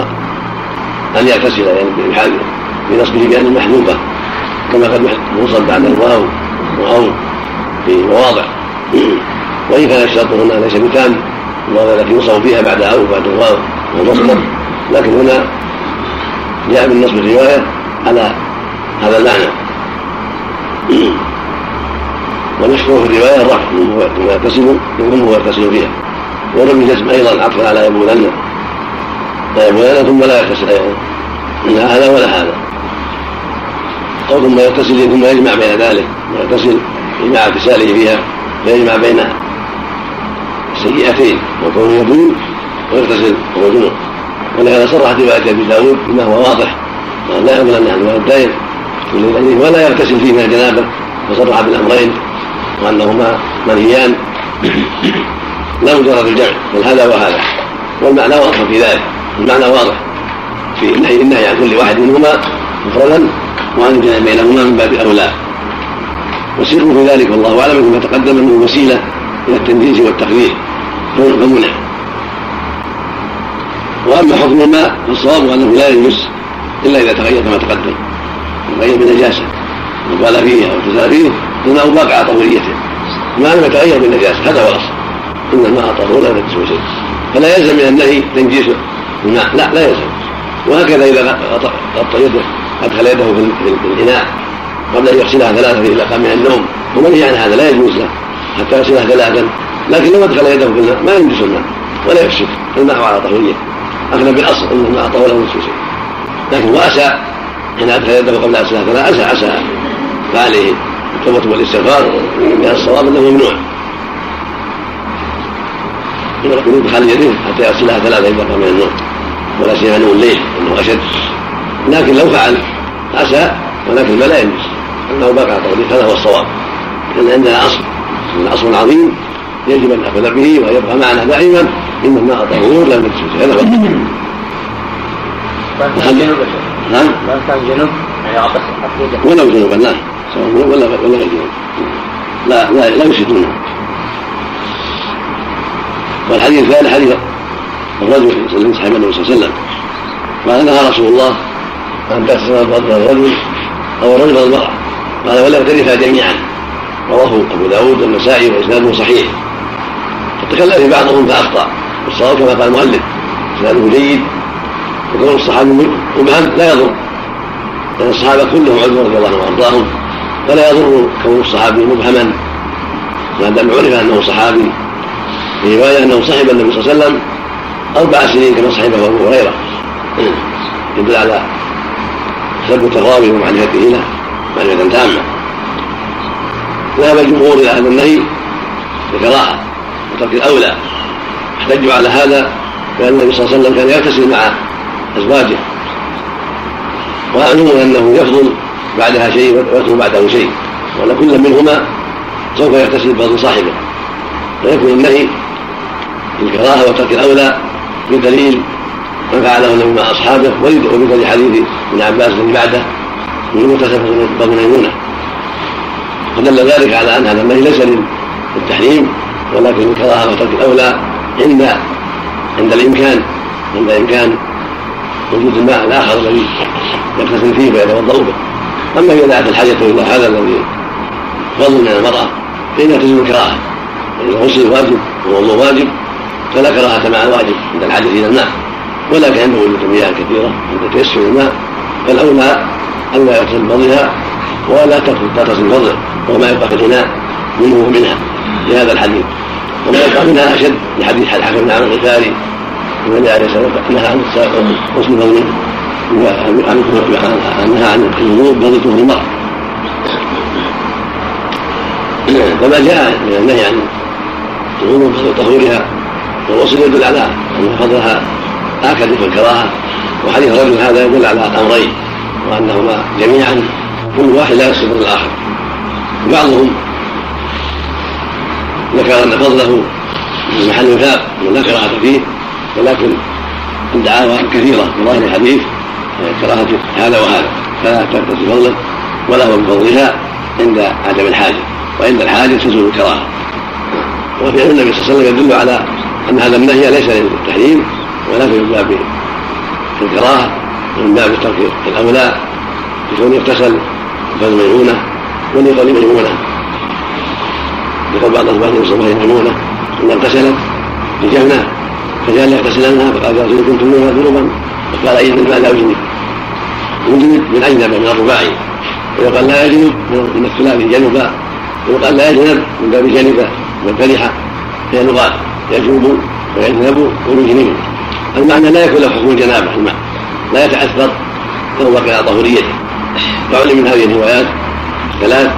أن يغتسل يعني بحال بنصبه بأن محذوفة كما قد يوصل بعد الواو واو في مواضع. وان كان الشرط هنا ليس بتام المواضع التي يوصف فيها بعد أو بعد الواو والمصدر لكن هنا جاء بالنصب الروايه على هذا المعنى. ونشره في الرواية الرفع منه يغتسل منه يغتسل فيها. ولم يجزم أيضا عطفا على يبولن. لا يبولن ثم لا يغتسل أيضا. لا هذا ولا هذا. أو ثم يغتسل ثم يجمع بين ذلك. يغتسل مع اغتساله فيها فيجمع بين السيئتين وكونه يبول ويغتسل جنوب ولهذا صرحت روايه ابي داود بما هو واضح لا يبولن عن الماء الدائم ولا يغتسل فيه من الجنابة فصرح بالأمرين وأنهما منهيان. لا مجرد الجمع بل هذا وهذا. والمعنى واضح في ذلك المعنى واضح في النهي النهي عن كل واحد منهما مفردا وأن بينهما من باب أولى. والسر في ذلك والله أعلم كما تقدم أنه وسيلة إلى التنجيز والتقدير فمنع وأما حكم الماء فالصواب أنه لا يجوز إلا إذا تغير كما تقدم تغير بنجاسة قال فيه أو اغتسل فيه الماء على طهوريته. ما لم يتغير بالنجاسه هذا هو الاصل إن الماء طهور لا ينجسه شيء. فلا يلزم من النهي تنجيس الماء لا لا يلزم. وهكذا إذا غطى يده أدخل يده في الإناء قبل أن يغسلها ثلاثة اذا قام من النوم ومنهي عن هذا لا يجوز له. حتى يغسلها ثلاثا لكن لو ادخل يده في الماء ما ينجس الماء ولا يفسد. الماء على طهوريته اخذا بالأصل ان الماء طهور لا ينجس شيء. لكن وأسى حين أدخل يده قبل أن يغسلها ثلاثا أسى أسى. فعليه التوبة والاستغفار لأن الصواب إنه ممنوع. من ادخال يده حتى يغسلها ثلاثة إذا قام من النوم. ولا سيما نوم الليل إنه أشد. لكن لو فعل أسى ولكن ما لا ينجس أنه بقى على هذا هو الصواب. لأن عندنا أصل. من أصل عظيم يجب أن ناخذ به ويبقى معنا دائما. إن الماء طهور لا ينجس هذا هو نعم كان جنوب. يعني ولو جنوبا لا. سواء ولا ولا غير جنوب. لا لا لا يشركونه والحديث الثاني حديث الرجل الذي صحب النبي صلى الله عليه وسلم. قال نهى رسول الله أن تغسل الرجل أو الرجل والمرأة. قال ولا يغترفا جميعا. رواه أبو داود والنسائي وإسناده صحيح. فتكلم في بعضهم فأخطأ. والصواب كما قال المؤلف إسناده جيد. وكون الصحابي مبهم لا يضر. لأن الصحابة كلهم عذر رضي الله عنهم وأرضاهم. فلا يضر كون الصحابي مبهما. ما دام عرف أنه صحابي. في رواية أنه صحب النبي صلى الله عليه وسلم أربع سنين كما صحبه أبو هريرة. يدل على سب التغاضي ومعرفته له معرفة تامة. ذهب الجمهور إلى هذا النهي بكراهه وترك الأولى. احتجوا على هذا بأن النبي صلى الله عليه وسلم كان يغتسل مع أزواجه. واعلموا أنه يفضل بعدها شيء ويفضل بعده شيء. وأن كل منهما سوف يغتسل بفضل صاحبه. فيكون النهي بالكراهه وترك الأولى بدليل ما فعله النبي مع أصحابه وبدليل حديث ابن عباس الذي بعده من مغتسل بطن ميمونة. فدل ذلك على أن هذا النهي ليس للتحريم ولكن الكراهه وترك الأولى عند عند الإمكان عند إمكان وجود الماء الآخر الذي يغتسل فيه ويتوضا به. أما إذا دعت الحاجة إلى هذا الذي فضل من المرأة فإنها تجد الكراهة. فإن الغسل واجب والوضوء واجب فلا كراهة مع الواجب عند الحاجة إلى الماء. ولكن عند وجود مياه كثيره عند تيسر الماء فالأولى الا يغتسل بفضلها ولا تغتسل بفضله وما يبقى في الاناء منه ومنها لهذا الحديث. وما يبقى منها أشد لحديث الحكم بن عمرو الغفاري النبي عليه الصلاة والسلام نهى عن غسل بول نهى عن الوضوء بفضل طهر المرأة. فما جاء من النهي عن الوضوء بفضل طهورها والوصل يدل على ان فضلها اكد في الكراهة وحديث الرجل هذا يدل على أمرين. وانهما جميعا كل واحد لا يصبر الآخر. بعضهم ذكر أن فضله من محل وثاب ولا كراهة فيه ولكن الدعاوى كثيرة في ظاهر الحديث كراهة هذا وهذا فلا تغتسل بفضله ولا هو بفضلها عند عدم الحاجة وعند الحاجة تزول الكراهة. وفعل النبي صلى الله عليه وسلم يدل على أن هذا النهي ليس للتحريم ولكن من باب الكراهة ومن باب ترك الاولى بكون يغتسل بفضل ميمونه ولقول ميمونه يقول بعض الأخبار يوصف ميمونه إن اغتسلت بجنه فجعل يغتسل منها فقال يا رسول كنت منها ذنوبا فقال اجنب بعد اجنب يجنب من اجنب من الرباعي؟ ويقال لا يجنب من الثلاثي جنبا ويقال لا يجنب من باب جنب. من فرحه هي لغات يجنب ويجنب. ويجنب المعنى لا يكون له حكم الجنابة الماء لا يتاثر فهو بقي على طهوريته فعلم من هذه الروايات ثلاث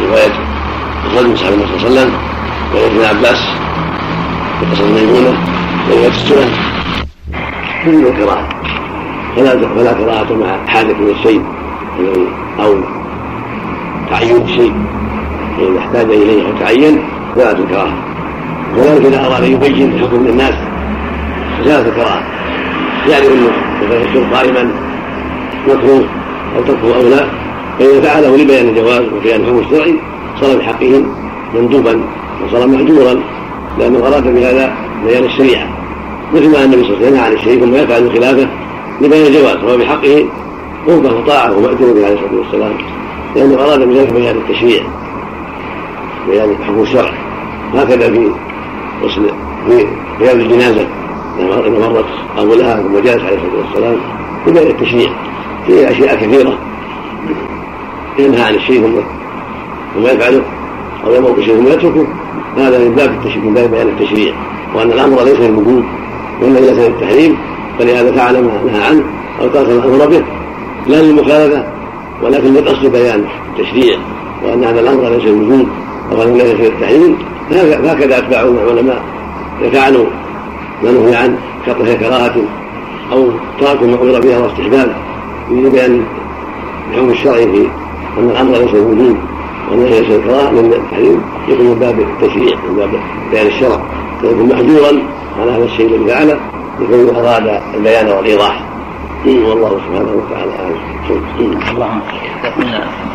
روايه الرجل صحابه النبي صلى الله عليه وسلم وروايه ابن عباس في قصه ميمونه وروايه السنن. كل كراهه فلا فلا كراهه مع حاجة إلى الشيء أو تعين الشيء. اذا احتاج إليه أو تعين فلا الكراهه وذلك إذا أراد أن يبين الحكم للناس زالت الكراهه يعني الشرب قائما مكروه أو تركه أو لا فإذا فعله لبيان الجواز وبيان الحكم الشرعي صار بحقهم مندوبا وصار مهجورا لأنه اراد بهذا بيان الشريعة. مثل ما النبي صلى الله عليه وسلم عن الشيء ثم يفعل خلافه لبيان الجواز وهو بحقه قربة وطاعة ومأجور به عليه الصلاة والسلام. لأنه أراد بذلك بيان التشريع بيان حكم الشرع هكذا في غسل في رياض الجنازة. لما مرت أبو لهب وجالس عليه الصلاة والسلام ببيان التشريع في أشياء كثيرة ينهى عن الشيء ثم ثم يفعله أو يمر بشيء ثم يتركه هذا من باب التشريع من باب بيان التشريع وأن الأمر ليس للوجود وإنما ليس للتحريم فلهذا فعل ما نهى عنه أو ترك ما أمر به لا للمخالفة ولكن للأصل بيان التشريع وأن هذا الأمر ليس للوجود وأن ليس للتحريم فهكذا أتباعه العلماء فعلوا ما نهي عنه كطه كراهة أو تركوا ما أمر بها واستحباب يريد بيان الحكم الشرعي في أن الأمر ليس للوجود وأن ليس للكراهة من التحريم يكون من باب التشريع من باب بيان الشرع. فيكون محجورا على هذا الشيء الذي فعله لكونه أراد البيان والإيضاح. والله سبحانه وتعالى أعلم.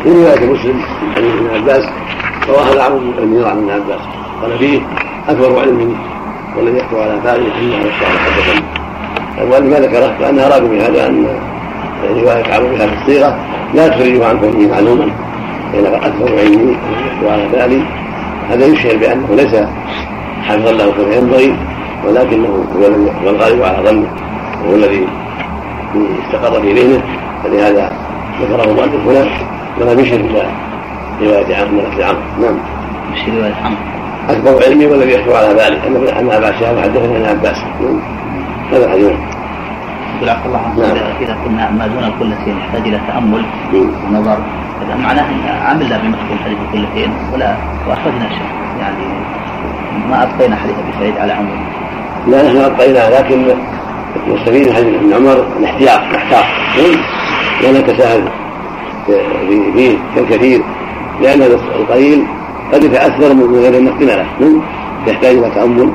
في رواية مسلم عن ابن عباس رواه الأعرج بن عن ابن عباس. قال فيه أكبر علم والذي يحكم على فاعله إلا على الشعر حدثني المؤلف ما ذكره فأنها أرادوا بهذا رواية عمرو بها في الصيغة لا تخرجه عن كونه معلوما فإن أكثر علمي وعلى بالي هذا يشعر بأنه ليس حفظا له كما ينبغي ولكنه هو الغالب على ظنه وهو الذي استقر في ذهنه. فلهذا ذكره المؤلف هنا ولم يشر إلى رواية عمرو نعم. مش رواية عمرو. أكبر علمي والذي يحكم على ذلك. ان أبا شهاب حدثني عن عباس. نعم. هذا الحديث يقول الله عنه نعم. إذا كنا ما دون الكلتين يحتاج إلى تأمل ونظر. هذا معناه إن عملنا بمفهوم حديث الكلتين ولا وأخرجنا شيء. يعني ما أبقينا حديث أبي سعيد على عمرو لا نحن أبقينا لكن نستفيد من حديث ابن عمر. الاحتياط نحتاط ولا نتساهل فيه كالكثير لأن القليل قد يتأثر من غير ان نختم له. يحتاج إلى تأمل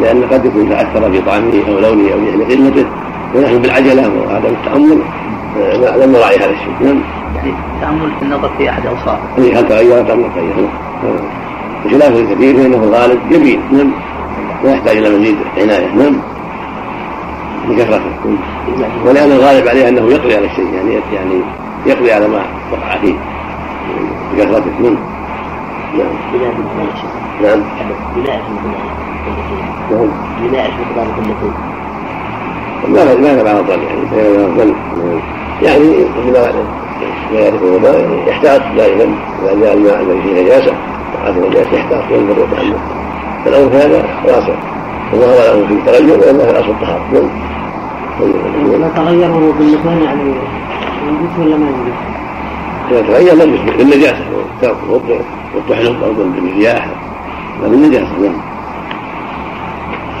لأن قد يكون تاثر في طعمه أو لونه أو لحن قلته ونحن بالعجلة وعدم التأمل آه، لم نراعي هذا الشيء. نعم. يعني التامل في النظر في أحد أوصافه. اي هل تغيرت ام تغيرت نعم. بخلاف الكثير فإنه الغالب يبين نعم. ويحتاج إلى مزيد عناية. نعم. بكثرته ولأن الغالب عليه أنه يقضي على الشيء يعني يعني يقضي على ما وقع فيه. بكثرته نعم. نعم نعم نعم بناء مقدار كلتين ما ما بعد الظن يعني الظن يعني بما لا يعرفه الماء يحتاط دائما اذا جاء الماء الذي فيه نجاسه وعاد النجاسه يحتاط وينظر ويتامل فالامر هذا واسع الله له في تغير وانه الاصل الطهاره نعم ما تغير باللسان يعني ينجس ولا ما ينجس؟ إذا تغير لم يصبح بالنجاسة والطحن أو بالرياح لا بالنجاسة نعم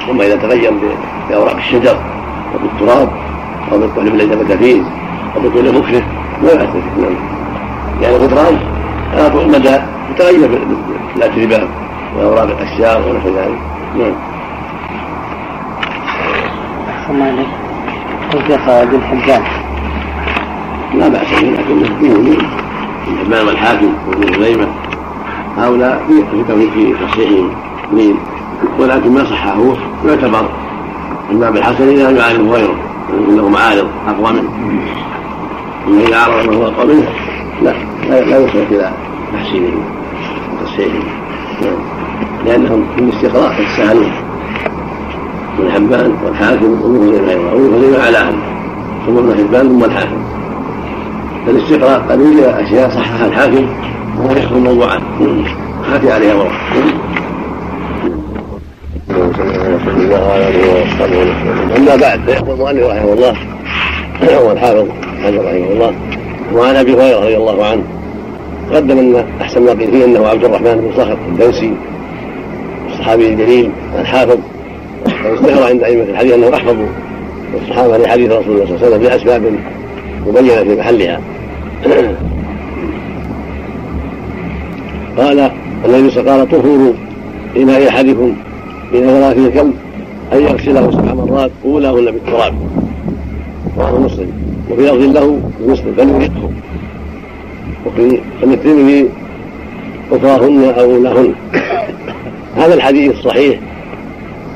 ثم إذا تغير بأوراق الشجر أو بالتراب أو بالطحن الذي ثبت فيه أو بطول مكره ما يؤثر نعم يعني الغفران على طول المدى يتغير بالأتربة وأوراق الأشجار ونحو ذلك نعم. أحسن الله إليك لا بأس به لكنه من حبان والحاكم وابن خزيمة. هؤلاء في في تصحيحهم اثنين ولكن ما صححوه يعتبر من باب الحسن إذا لم يعارض غيره له معارض أقوى منه. أما إذا عرض ما هو أقوى منه لا لا يصلح إلى تحسينه وتصحيحه لأنهم في الاستقراء يتساهلون ابن حبان والحاكم وابن خزيمة أيضا وابن خزيمة أعلاهم ثم ابن حبان ثم الحاكم. فالاستقراء قد وجد أشياء صححها الحاكم وهو يحكم الموضوعات خافي عليها ورق أما بعد فيقول المؤلف رحمه الله هو الحافظ حجر رحمه الله وعن أبي هريرة رضي الله عنه تقدم أن أحسن ما قيل فيه أنه عبد الرحمن بن صخر الدوسي الصحابي الجليل الحافظ واشتهر عند أئمة الحديث أنه أحفظ الصحابة لحديث رسول الله صلى الله عليه وسلم لأسباب مبينة في محلها. قال النبي قال طهور إناء أحدكم ولا فيه الكلب أن يغسله سبع مرات أولاهن بالتراب. رواه مسلم. وفي لفظ له مسلم فليرقه. وفي الترمذي أخراهن أو أولاهن هذا الحديث صحيح.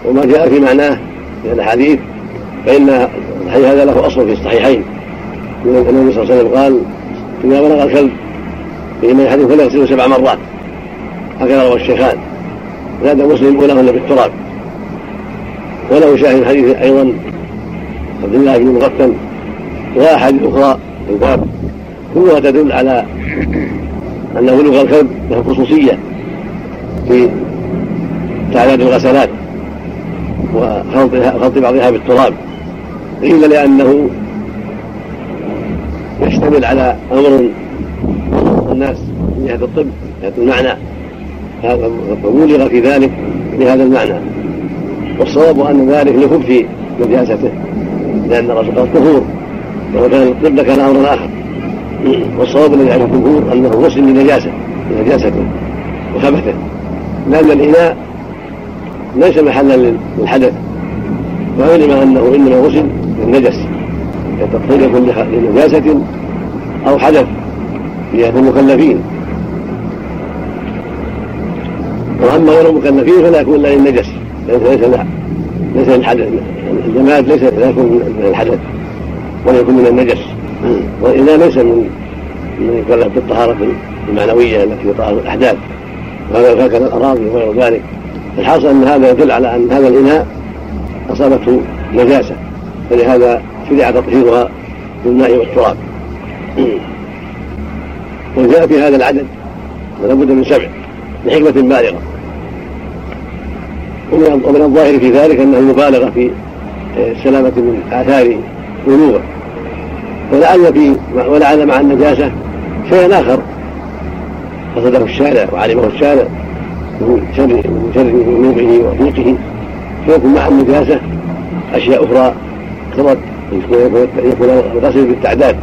وما جاء في معناه من الأحاديث فإن الحديث هذا له أصل في الصحيحين. النبي صلى الله عليه وسلم قال اذا بلغ الكلب في من فلا يغسل سبع مرات. هكذا روى الشيخان. زاد مسلم ولهن بالتراب وله شاهد حديث أيضا عبد الله بن مغفل وأحاديث أخرى في الباب. كلها تدل على ان بلوغ الكلب له خصوصية في تعداد الغسلات وخلط بعضها بالتراب. قيل لأنه يشتمل على أمر الناس من جهة الطب من جهة المعنى. فبلغ في ذلك بهذا المعنى. والصواب أن ذلك لخبث نجاسته لأن الرسول قال طهور ولو كان الطب لكان أمرا آخر. والصواب الذي عليه الجمهور أنه مسلم لنجاسة لنجاسته وخبثه. لأن الإناء ليس محلا للحدث وعلم أنه إنما غسل للنجس. يكون لنجاسة أو حدث لجهه المكلفين. وأما غير المكلفين فلا يكون إلا للنجس ليس ليس ليس الحدث الجماد ليس لا يكون من الحدث ولا يكون من النجس. وإذا ليس من من يكلف بالطهارة المعنوية التي هي طهاره الأحداث وهذا هكذا الأراضي وغير ذلك. الحاصل أن هذا يدل على أن هذا الإناء أصابته نجاسة. فلهذا شرع تطهيرها بالماء والتراب. وجاء في هذا العدد ولا بد من سبع لحكمة بالغة. ومن الظاهر في ذلك أنه مبالغة في السلامه من اثار بلوغه ولعل في ولعل مع النجاسة شيئا آخر. قصده الشارع وعلمه الشارع من شر من شر ذنوبه وضيقه فيكون مع النجاسة أشياء أخرى اقتضت يكون الغسل بالتعداد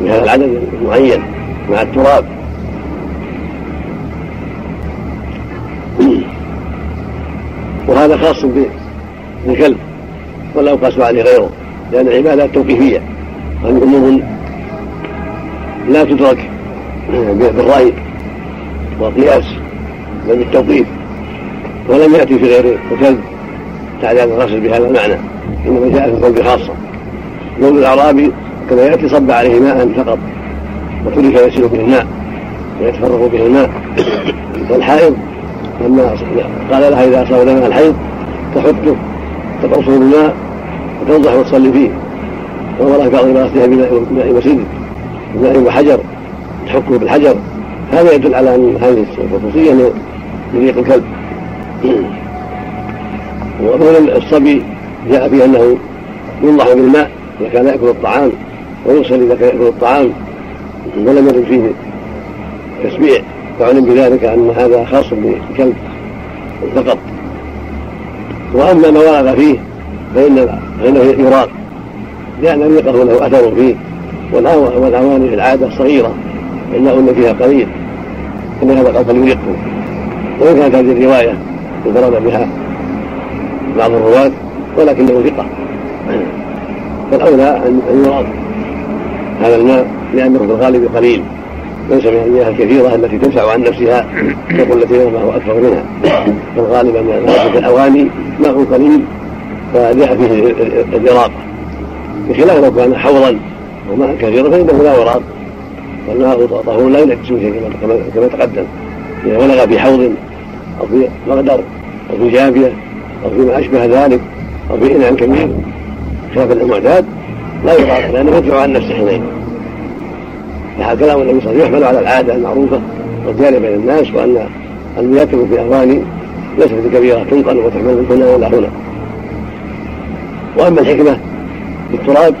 بهذا العدد المعين مع التراب. وهذا خاص بالكلب ولا يقاس عليه غيره لأن العبادات توقيفية. هذه أمور لا تدرك بالرأي والقياس بل بالتوقيف. ولم يأتي في غير الكلب تعداد الغسل بهذا المعنى. إنما جاء في الكلب خاصة. قول الأعرابي كما يأتي صب عليه ماء فقط وترك يسير به الماء ويتفرغ به الماء. والحائض لما قال لها إذا أصاب دمها الحيض تحطه تقصه بالماء وتنضح وتصلي فيه. ووراء بعض راسها بماء وسد بماء وحجر تحكه بالحجر. هذا يدل على أن هذه الخصوصية يليق الكلب. وقول الصبي جاء في انه ينضح بالماء إذا كان يأكل الطعام ويغسل إذا كان يأكل الطعام ولم يرد فيه تسبيع فعلم بذلك أن هذا خاص بالكلب فقط. وأما ما ورد فيه فان فإنه يراق لأن ريقه له أثر فيه. والاواني في العادة صغيرة الماء فيها قليل. إن هذا قال فليرقه وإن كانت هذه الرواية انفرد بها بعض الرواة ولكنه ثقة. فالأولى أن يراد هذا الماء لأنه في الغالب قليل. ليس من المياه الكثيرة التي تنفع عن نفسها تقول التي ما هو أكثر منها. فالغالب أن في الأواني ماء قليل فجاء فيه الإراقة بخلاف لو كان حوضا وماء كثيرا فإنه لا يراق والماء طهور لا ينجس شيء كما تقدم. إذا بلغ في حوض أو في مقدر أو في جافية أو فيما أشبه ذلك أو في إناء كبير خلاف المعتاد لا يقال لأنه يدفع عن نفسه حينئذ. لها كلام النبي صلى الله عليه وسلم يحمل على العادة المعروفة والجارية بين الناس وأن المياه تكون في أواني ليست كبيرة تنقل وتحمل من هنا ولا هنا. وأما الحكمة في التراب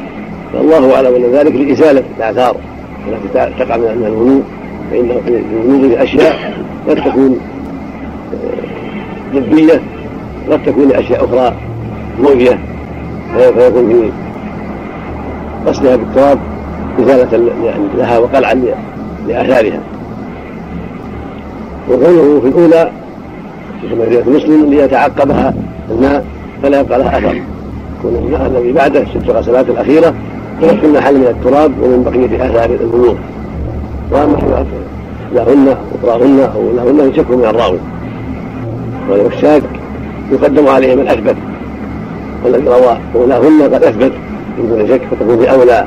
فالله أعلم أن ذلك لإزالة الآثار التي تقع من الوضوء فإنه في الوضوء أشياء قد تكون ضدية قد تكون لأشياء أخرى. مؤذيه فيكون في غسلها بالتراب إزالة لها وقلعا لآثارها. وقوله في الأولى في روايه مسلم ليتعقبها الماء فلا يبقى لها أثر. يكون الماء الذي بعده ست غسلات الأخيرة يغسل محل من التراب ومن بقية آثار البلوغ وأما لهن اخراهن أو لهن يشك من الراوي. والشاك يقدم عليهم الاثبت والذي روى اولاهن قد أثبت. من دون شك فتكون في أولى.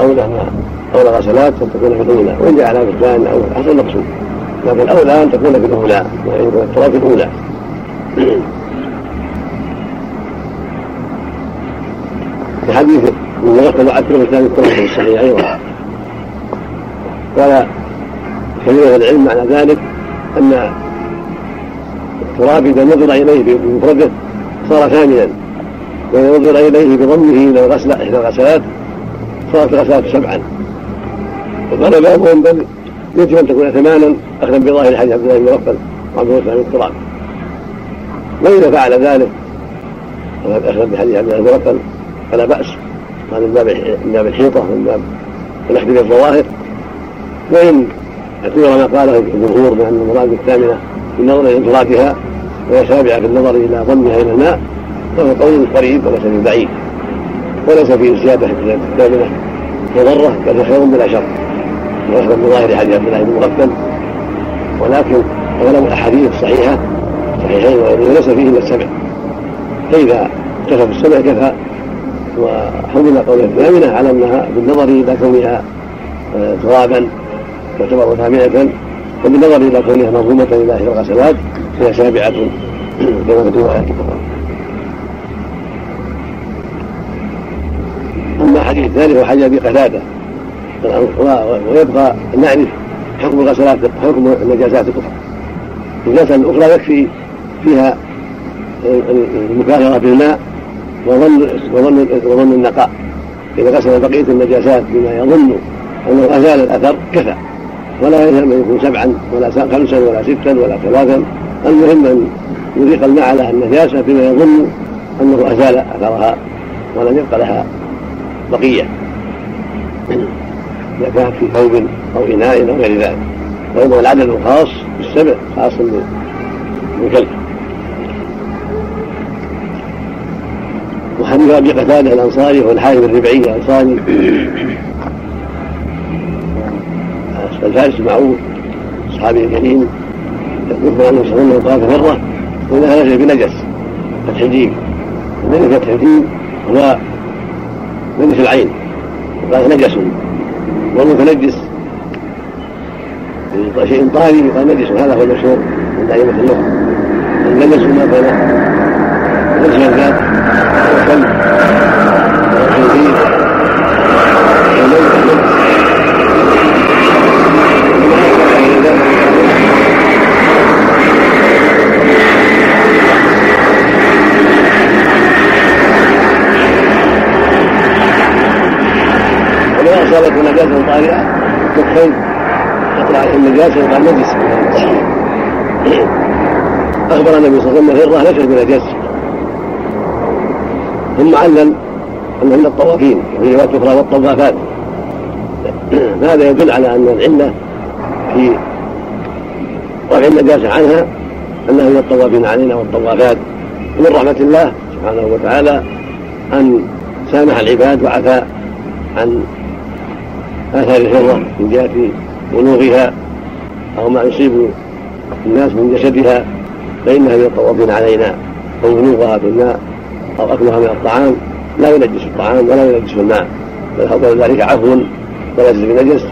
اولى ما أو الغسلات أن تكون في الأولى. وإن جعلها في الثانية أو حسب المقصود. لكن الأولى أن تكون في الأولى يعني يكون التراب في الأولى في حديث من يغسل وعكره الثاني التراب في الصحيح أيضا. قال كثير العلم معنى ذلك أن التراب إذا نظر إليه بمفرده صار ثانيا. وإذا نظر إليه بضمه إلى الغسلة إحدى الغسلات صارت الغسلات سبعا. وقال بعضهم بل يجب أن تكون ثمانا اخذا بظاهر حديث عبد الله بن مغفل وعبد الله بن التراب. وإذا فعل ذلك اخذا بحديث عبد الله بن مغفل فلا بأس. هذا من باب من باب الحيطة من باب الاخذ بالظواهر وإن اعتبر ما قاله الجمهور بأن المراد الثامنه بالنظر إلى انفرادها وهي سابعه في النظر إلى ضمها إلى الماء فهو قول قريب وليس بعيد. وليس فيه زيادة في الثامنه مضرة بل خير بلا شر. ويخبر بظاهر حديث عبد الله بن مغفل ولكن اغلب الأحاديث الصحيحة صحيحين وليس فيه إلا السمع. فإذا اكتفى بالسمع كفى. وحمل قول الثامنة على أنها بالنظر إلى كونها آه، ترابا تعتبر ثامنه وبالنظر إلى كونها منظومه إلى احدى الغسلات فهي سابعه كما في الروايه اما حديث الثالث هو حديث أبي قتادة. ويبقى نعرف حكم الغسلات حكم النجاسات الأخرى. النجاسة الأخرى يكفي فيها المكاثره بالماء وظن وظن وظن النقاء. إذا غسل بقية النجاسات بما يظن أنه أزال الأثر كفى. ولا يلزم أن يكون سبعا ولا خمسا ولا ستا ولا ثلاثا. المهم أن يذيق الماء على النجاسة بما يظن أنه أزال أثرها ولم يبق لها إذا كانت في ثوب أو إناء أو غير ذلك. وإنما العدد الخاص بالسبع خاص بالكلب. وحديث أبي قتادة الأنصاري هو الحارث الربعي الأنصاري. الفارس المعروف الصحابي الكريم يذكر أنه صلى الله عليه وسلم قال مرة نزل بنجس فتح النجس فتح الجيم هو نجس العين. وقال نجس. والمتنجس شيء طاري يقال نجس هذا هو المشهور عند أئمة اللغة. النجس ما كان نجس الذات والكلب أصابت نجاسة طارئة كفين تطلع النجاسة يقال نجس أخبر النبي صلى الله عليه وسلم الهرة ليست بنجاسة ثم علم أنهن الطوافين وفي رواية أخرى والطوافات. هذا يدل على أن العلة في رفع النجاسة عنها أنها من الطوافين علينا والطوافات. ومن رحمة الله سبحانه وتعالى أن سامح العباد وعفى عن آثار الهرة من جهة بلوغها أو ما يصيب الناس من جسدها فإنها من الطوافين علينا أو بلوغها بالماء أو أكلها من الطعام. لا ينجس الطعام ولا ينجس الماء بل فضل ذلك عفو ولا يجوز بنجس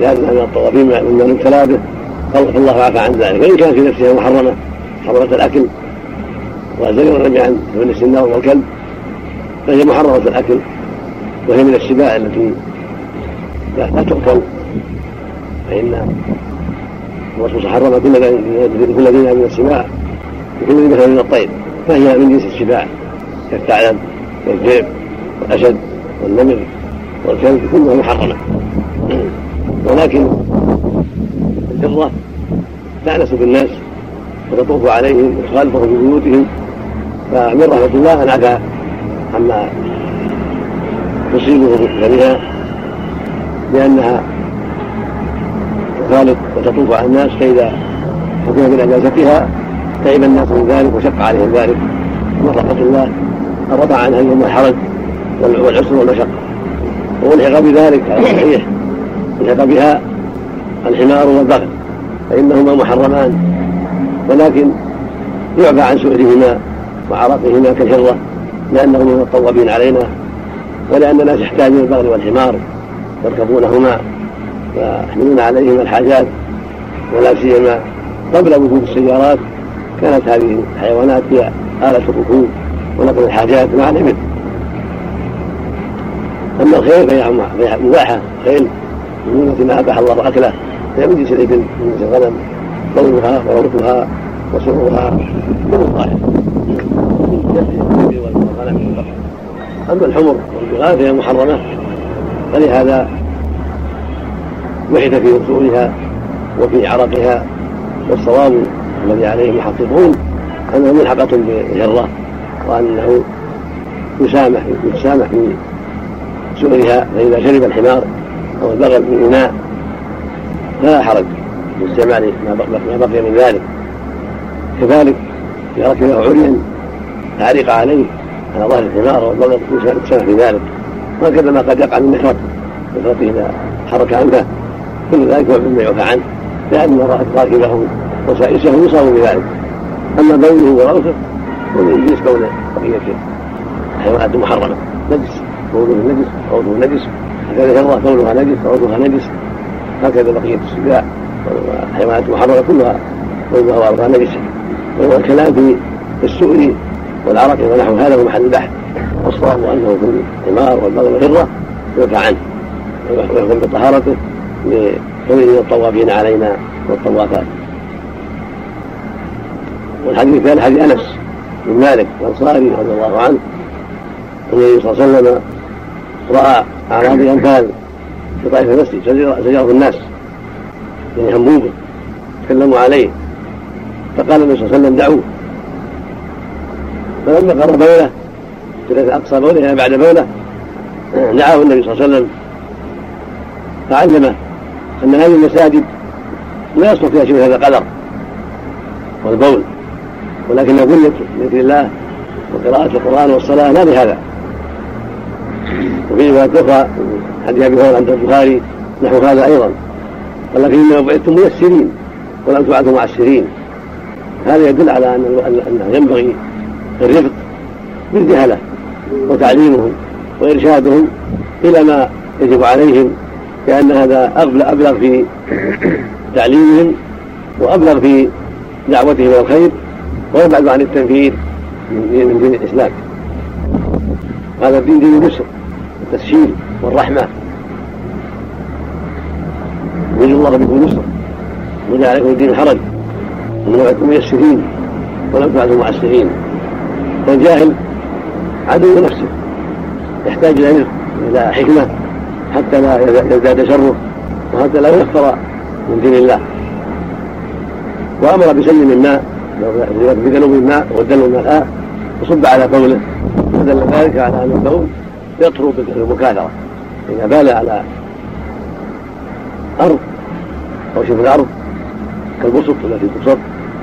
لأنها من الطوافين مما نبتلى به الله عفى عن ذلك. وإن كان في نفسها محرمة حرمة الأكل وزجر عن ابن السنار والكلب فهي محرمة الأكل وهي من السباع التي لا, لا تؤكل فإن الرسول حرم كل كل ذي من السباع وكل ذي مثل من الطير. فهي من جنس السباع؟ كالثعلب والذئب والأسد والنمر والكلب كلها محرمة. ولكن الهرة تأنس بالناس وتطوف عليهم وتخالفهم في بيوتهم. فمن رحمة الله أن عفا عما تصيبه بها لأنها تخالط وتطوف على الناس فإذا حكم بنجاستها تعب الناس من ذلك وشق عليهم ذلك. من رحمة الله رفع عنها اليوم الحرج والعسر والمشقة. وألحق بذلك على الصحيح ألحق بها الحمار والبغل فإنهما محرمان. ولكن يعفى عن سؤرهما وعرقهما كالهرة لأنهما من الطوابين علينا ولأن الناس يحتاجون البغل والحمار. يركبونهما ويحملون عليهما الحاجات ولا سيما قبل وجود السيارات كانت هذه الحيوانات هي آلة الركوب ونقل الحاجات مع الإبل. أما الخيل فهي مباحة. خيل من ما أباح الله أكله. فهي من جنس الإبل من جنس الغنم. لونها وروثها وسرها من الظاهر أما الحمر والبغال فهي محرمة. فلهذا بحث في أصولها وفي عرقها والصواب الذي عليه المحققون أنه ملحقة بهره وأنه يسامح يتسامح في سؤرها فإذا شرب الحمار أو البغل من اناء فلا حرج في استعمال ما بقي من ذلك. كذلك إذا ركبه عريا تعريق عليه على ظهر الحمار والبغل يتسامح في ذلك وهكذا ما قد يقع من نكرته نكرته اذا حرك عنه. كل ذلك مما يعفى عنه. رأت راكبه وسائسه يصاب بذلك. أما بوله وروثه ومن جنس بول بقية الحيوانات المحرمة نجس. بوله نجس. روثه نجس. هكذا هرة بولها نجس. روثها نجس. هكذا بقية السباع. والحيوانات المحرمة كلها بولها وروثها نجسة. وهو الكلام في السؤر والعرق ونحو هذا هو محل البحث. والصواب أنه في الحمار والبغل والهرة يعفى عنه. ويحكم بطهارته لكونه الطوافين علينا والطوافات. والحديث الثاني حديث أنس بن مالك الأنصاري رضي الله عنه. النبي صلى الله عليه وسلم رأى اعراض الانفال في طائف المسجد زجره الناس يعني هموم تكلموا عليه. فقال النبي صلى الله عليه وسلم دعوه. فلما قرأ بوله جلس اقصى بوله بعد بوله دعاه النبي صلى الله عليه وسلم. فعلمه أن هذه المساجد لا يصلح فيها شيء هذا القدر والبول. ولكنها بنيت بذكر الله وقراءة القرآن والصلاة لا بهذا. وفي رواية أخرى حديث أبي هريرة عند البخاري نحو هذا أيضا. ولكن إنما بعثتم ميسرين ولم تبعثوا معسرين. هذا يدل على أن ينبغي الرفق بالجهلة وتعليمهم وإرشادهم إلى ما يجب عليهم لأن هذا أبلغ في تعليمهم وأبلغ في دعوتهم إلى الخير ويبعد عن التنفير من دين الإسلام. هذا الدين دين اليسر والتسهيل والرحمة. يريد الله بكم اليسر وجعل عليكم الدين حرج ومنعكم ميسرين ولم تعدوا معسرين والجاهل عدو نفسه يحتاج إلى إلى حكمة حتى لا يزداد شره وحتى لا يكفر من دين الله. وأمر بسلم الماء بذنوب الماء والدلو الماء وصب على بوله ودل ذلك على أن البول يطرو بالمكاثرة. إذا بال على أرض أو شبه الأرض كالبسط التي تبسط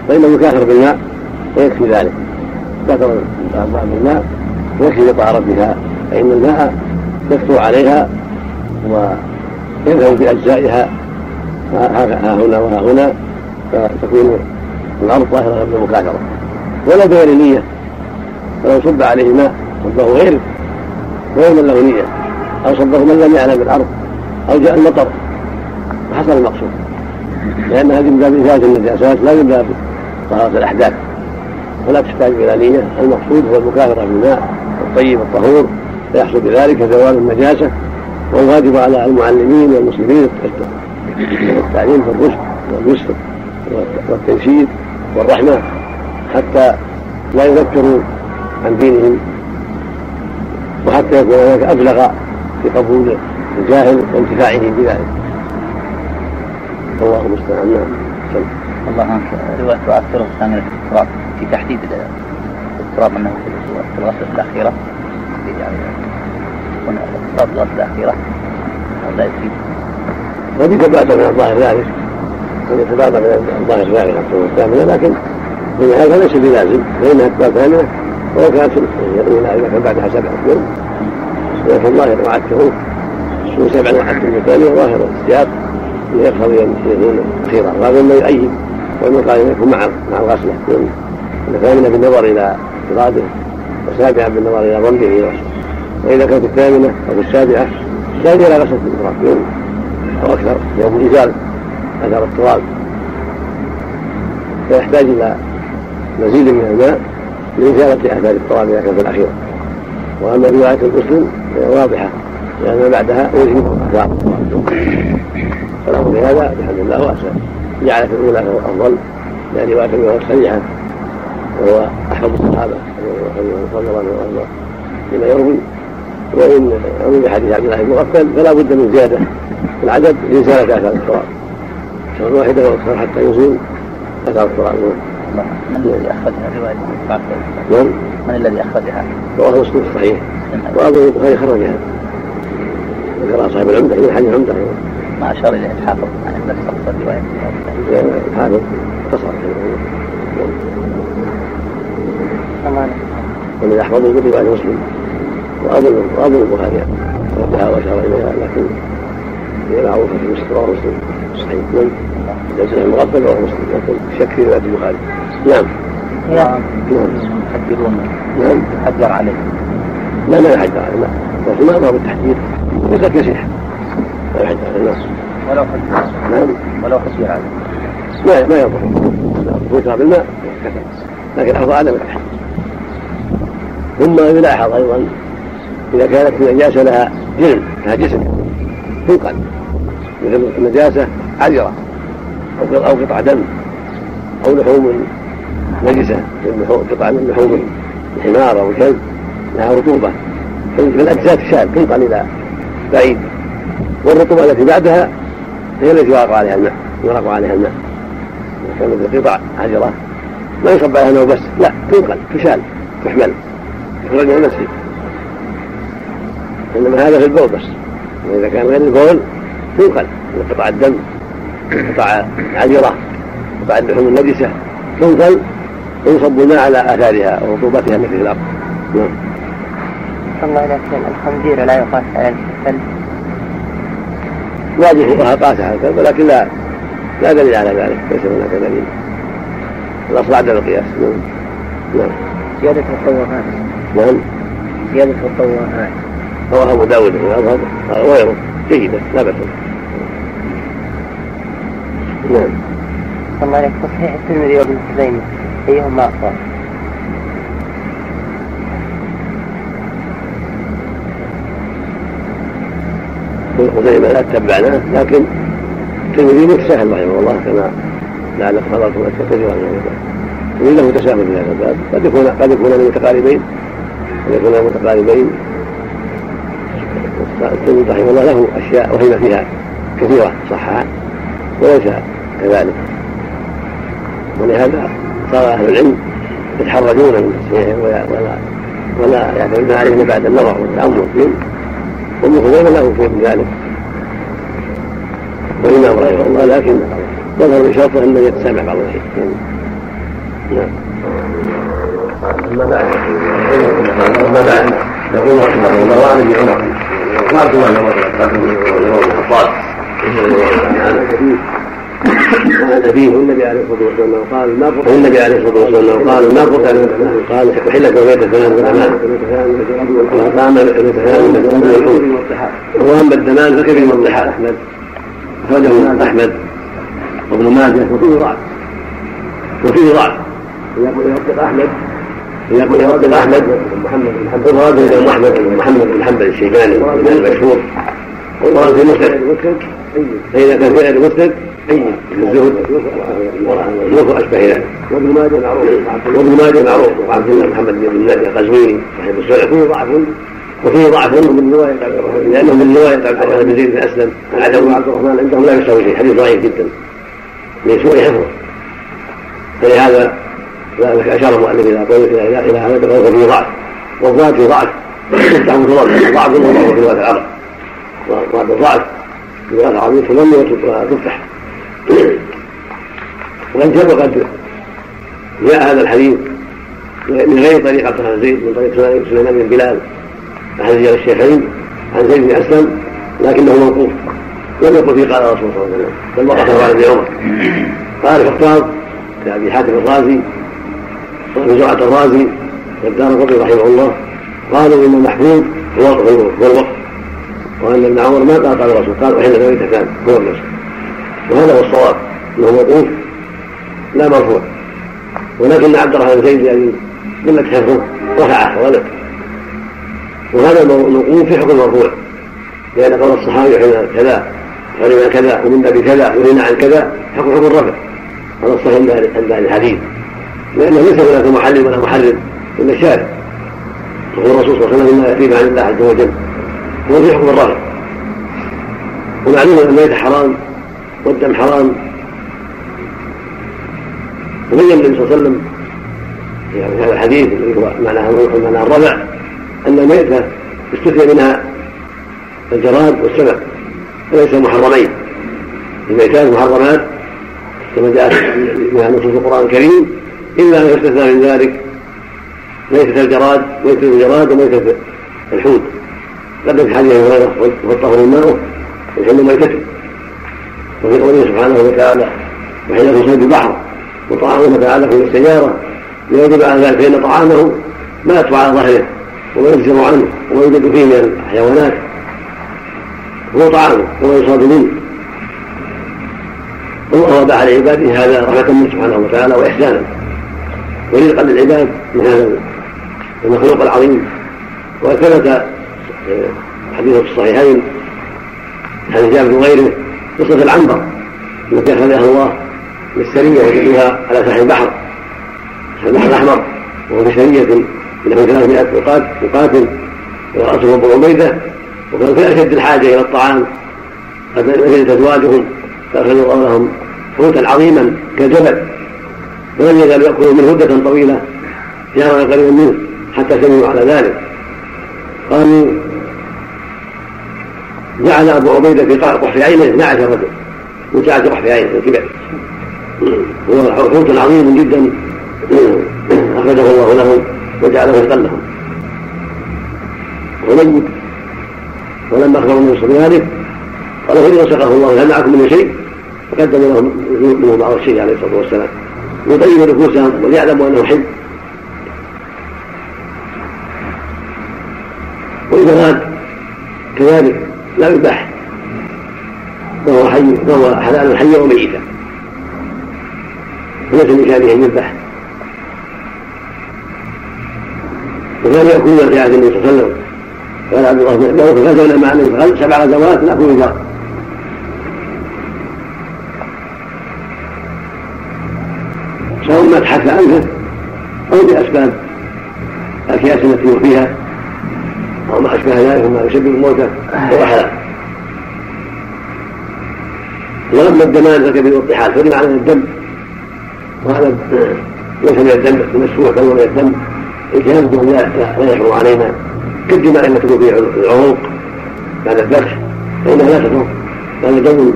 فإنه يكاثر بالماء ويكفي ذلك. كثر بالماء ويكفي لطهارتها فإن الماء يكثر عليها ويذهب بأجزائها. ها هنا وها هنا فتكون الأرض ظاهرة بالمكاثرة ولا بغير نية. فلو صب عليه ماء صبه غيره غير من له نية. أو صبه من لم يعلم الأرض. أو جاء المطر. فحصل المقصود. لأن هذه من باب إزالة النجاسات لا من باب طهارة الأحداث. ولا تحتاج إلى نية. المقصود هو المكاثرة بالماء الطيب الطهور. فيحصل بذلك زوال النجاسة والواجب على المعلمين والمسلمين التعليم بالرشد واليسر والتنشيد والرحمة حتى لا يذكروا عن دينهم وحتى يكون هناك أبلغ في قبول الجاهل وانتفاعه بذلك. الله المستعان. نعم. الله عنك. رواية الثامنة في التراب في تحديد التراب أنه في الغسلة الأخيرة. يعني يكون الغسلة الأخيرة. لا يفيد. قد يتبادر من الظاهر ذلك. قد يتبادر من الظاهر ذلك الطرق الثامنة لكن في هذا ليس بلازم. فإنها تبقى ثامنة ولو كانت إذا كان بعدها سبعة يوم لكن الظاهر وعدته. من سبع وعدته؟ من ثانية ظاهر السياق. يقتضي أن يكون أخيرا وهذا ما يؤيد. ومن قال يكون مع مع الغسلة الثامنة بالنظر إلى افتراده والسابعة بالنظر إلى ضمه وإذا كانت الثامنة أو السابعة الثاني لا غسل التراب. يوم أو أكثر يوم الازال اثر التراب. فيحتاج إلى مزيد من الماء لإزالة آثار التراب إذا كان في الأخيرة وأما رواية المسلم واضحة لأن بعدها أوجب آثار فالأمر بهذا بحمد الله واسع جعل في الأولى أفضل لأن رواية الأولى صريحة وهو أحفظ الصحابة رضي الله عنه فيما يروي. وإن روي حديث عبد الله بن مغفل فلا بد من زيادة في العدد لإزالة آثار التراب سواء واحدة أو أكثر حتى يزول أثار التراب من الذي أخرجها رواية نعم. من الذي أخرجها؟ رواه مسلم الصحيح. وأبو البخاري خرجها. ذكر صاحب العمدة من حديث العمدة ما أشار إليه الحافظ عن سقط الرواية الحافظ اختصر ومن أحفظ يقول رواية مسلم. وأبو وأبو البخاري ردها وأشار إليها لكن هي معروفة في مسلم رواه مسلم. صحيح. نعم. ليس المغفل رواه مسلم لكن الشك في رواية البخاري. نعم. نعم. يحذرون. نعم. يحذر عليه. لا لا يحج عليه لكن ما أمر بالتحذير. يترك يصيح لا يحج عليه نعم ولو حذر نعم. ولو حذر عليه. ما ما يضر. ذكر بالماء كفى لكن الافضل عدم التحذير ثم يلاحظ أيضا إذا كانت النجاسة لها جلد لها جسم تنقل مثل النجاسة عذرة أو أو قطع دم أو لحوم نجسة قطع من لحوم الحمار أو الكلب لها رطوبة. فالاجزاء تشال تنقل إلى بعيد والرطوبة التي بعدها هي التي يغرق عليها الماء يغرق عليها الماء. كانت قطع حجره ما يصب عليها الماء بس لا تنقل تشال تحمل. من المسجد إنما هذا في البول بس. وإذا كان غير البول تنقل من قطع الدم قطع عذره قطع اللحوم النجسة تنقل ويصب الماء على آثارها ورطوبتها التي في الأرض. نعم. الله إليك الخنزير لا يقاس على الكلب بعض الفقهاء قاس على الكلب ولكن لا لا دليل على ذلك. ليس هناك دليل. الأصل عدم القياس. نعم. نعم. زيادة الطوافات نعم. زيادة الطوافات رواه أبو داود واظهر وغيره جيدة لا بأس. نعم. الله عليك تصحيح الترمذي وابن خزيمة أيهما أفضل؟ ابن خزيمه لا تبعناه لكن الترمذي متساهل رحمه الله كما لعلك حضرتم كثيرا من الترمذي له تساهل في هذا الباب. قد يكون قد يكون متقاربين قد يكون متقاربين الترمذي رحمه الله له أشياء وهم فيها كثيرة صحها وليس كذلك. ولهذا صار أهل العلم يتحرجون من تصحيحه ولا ولا يعتمدون عليه بعد النظر والتأمل فيه. وابن خزيمة له شيء من ذلك. والإمام رحمه الله لكن يظهر بشرطه انه يتسامح بعض الشيء نعم. اما بعد اما بعد يقول رحمه الله وعن ابن عمر وعبد الله بن عمر بن الخطاب النبي والنبي عليه الصلاه والسلام قال ما والنبي عليه الصلاه والسلام قال ما قلت قال احلت بغير الثمان والامان وقام الثمان والحوت واما الدمان فكفي الضحى أحمد اخرجه احمد وابن ماجه وفيه ضعف وفيه ضعف يوثق أحمد يقول يوثق احمد محمد بن حنبل ورد إلى احمد بن محمد بن حنبل الشيباني الامام المشهور. ورد في مسند فاذا كان فعل مسند الزهد وهو أشبه ذلك وابن ماجه معروف. وابن ماجه معروف. وعبد الله محمد بن النبي القزويني صاحب السنة. فيه ضعف. وفيه ضعف. من رواية عبد الرحمن لأنه من رواية عبد الرحمن بن زيد بن أسلم. العدوي عبد الرحمن عندهم لا يساوي شيء. حديث ضعيف جدا. من سوء حفظه فلهذا أشار المؤلف إلى قوله إلى إلى هذا بقوله فيه ضعف. والضعف في ضعف. يفتح متضرر ضعف وضعف في رواية العرب. ضعف. في رواية العربية تضم وتفتح وقد سبق جاء هذا الحديث من غير طريق عبد الرحمن زيد من طريق سليمان بن بلال احد رجال الشيخين عن زيد بن أسلم لكنه موقوف. لم يقل فيه قال رسول الله صلى الله عليه وسلم. بل وقفه عن ابن عمر. قال الخطاب لأبي حاتم الرازي زرعه الرازي والدار القطري رحمه الله. قالوا إن المحفوظ هو هو الوقف وأن ابن عمر ما قال قال الرسول قال احل كان هو النصر وهذا هو الصواب إنه موقوف لا مرفوع. ولكن عبد الرحمن زيد يعني قلة حفظه رفعه ولد وهذا الموقوف في حكم المرفوع لأن قول الصحابي حين كذا علم كذا ومنا بكذا ونهينا عن كذا حكم حكم الرفع. هذا الصحيح عند الحديث. لأنه ليس هناك محلل ولا محرم الا الشارع وهو الرسول صلى الله عليه وسلم مما ياتيه عن الله عز وجل. هو في حكم الرفع ومعلوم أن الميت حرام والدم حرام. وبين النبي صلى الله عليه وسلم في هذا الحديث الذي هو معناه معناه الرفع أن الميتة استثنى منها الجراد والسمك. وليس محرمين. الميتات محرمات كما جاءت بها نصوص القرآن الكريم. إلا أن يستثنى من ذلك ميتة الجراد ميتة الجراد وميتة الحوت. قد في حديث هريره والطهر الماء والحل ميتته. وفي قوله سبحانه وتعالى وحين في صيد البحر وطعامه متعلق بالسيارة يجب على ذلك فان طعامه ما يطفى على ظهره وما يجزم عنه وما يوجد فيه من الحيوانات. هو طعامه وما يصاب منه. والله وضع لعباده هذا رحمة منه سبحانه وتعالى وإحسانا. ورزقا للعباد من هذا المخلوق العظيم. وقد ثبت آه، حديث في الصحيحين عن جابر وغيره قصة العنبر التي أخذها الله للسرية وجدوها على ساحل البحر. البحر الأحمر وهو في سرية له 300 مقاتل ورأسه أبو عبيدة وكانوا في أشد الحاجة إلى الطعام. قد نزلت أزواجهم فأخذوا قولهم حوتا عظيما كالجبل ولم يزالوا يأكلوا منه مدة طويلة جارا قريبا منه حتى سمعوا على ذلك. قالوا جعل أبو عبيدة في قحف عينه 12 رجل وجعل قحف عينه الكبر هو حوت عظيم جدا. أخرجه الله لهم وجعله رزقا لهم وميت. ولما أخبر النبي صلى الله عليه وسلم قال فإن وسقه الله هل معكم من شيء. فقدم لهم منه بعض الشيء عليه الصلاة والسلام. يطيب نفوسهم وليعلموا أنه حي. والجراد كذلك لا يباح فهو حي فهو حلال حيا وميتا وليس لشانه أن يذبح. وكان يأكل في عهد النبي صلى الله عليه وسلم. قال عبد الله بن عوف غزونا مع النبي سبع غزوات نأكل الجار سواء ما تحت عنه أو بأسباب الاكياس التي هو فيها أو ما أشبه ذلك مما يسبب الموتى حلال واما الدمان فكبير الطحال فرد على الدم. وهذا ليس من الدم المسفوح بل من الدم. الجهاز لا يحرم علينا. كالدماء التي تكون في العروق بعد الذبح فإنها لا تضر. هذا دم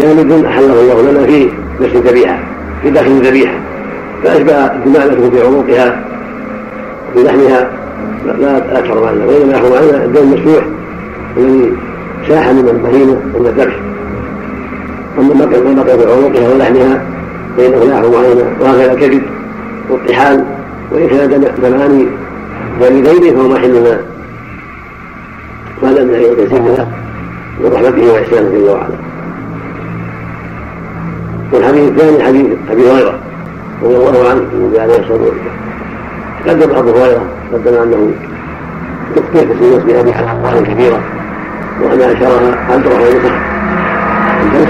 جامد أحله الله لنا في نفس الذبيحة في داخل الذبيحة فأشبه تكون في عروقها وفي لحمها لا تحرم علينا وإنما يحرم علينا الدم المسفوح الذي ساح من البهيمة من الذبح. أما ما بقي في عروقها ولحمها فإنه لا يحرم علينا وهكذا الكذب والطحال وإن كان دمان والدين فهو محل ما وهذا من يسير له من رحمته وإحسانه جل وعلا. والحديث الثاني حديث أبي هريرة. رضي الله عنه النبي عليه الصلاة والسلام. تقدم ابو هريره قدم أنه كيف الناس بهذه الاموال الكبيرة وان اشارها عبد الرحمن بن سعد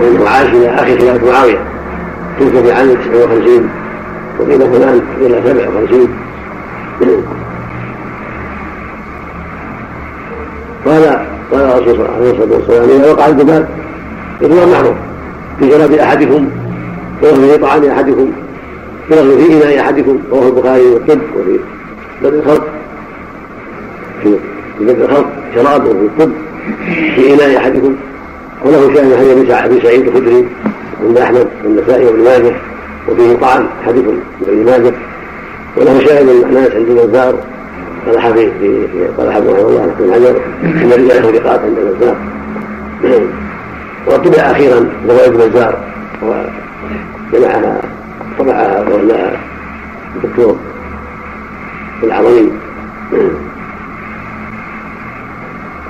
وإنه عاش إلى آخر خلافة معاوية. تلك في عام 59 وقيل فلان إلى 57 قال قال الرسول عليه الصلاة والسلام إذا وقع الجبال فهو معروف. في جناب أحدكم ويغفر في طعام أحدكم ويغفر في اناء أحدكم رواه البخاري والطب وفي بدء الخلق. في بدء الخلق شراب وفي الطب في إناء أحدكم. وله شاهد حديث أبي سعيد الخدري عند أحمد والنسائي وابن ماجه وفيه طعام أحدكم ابن ماجه. وله شاهد من الناس عند البزار قال حفيظ في قال حفظ رحمه الله في الحجر. إن رجاله ثقات عند البزار وطبع أخيرا روايه البزار وجمعها طبعها ولاها الدكتور العظيم.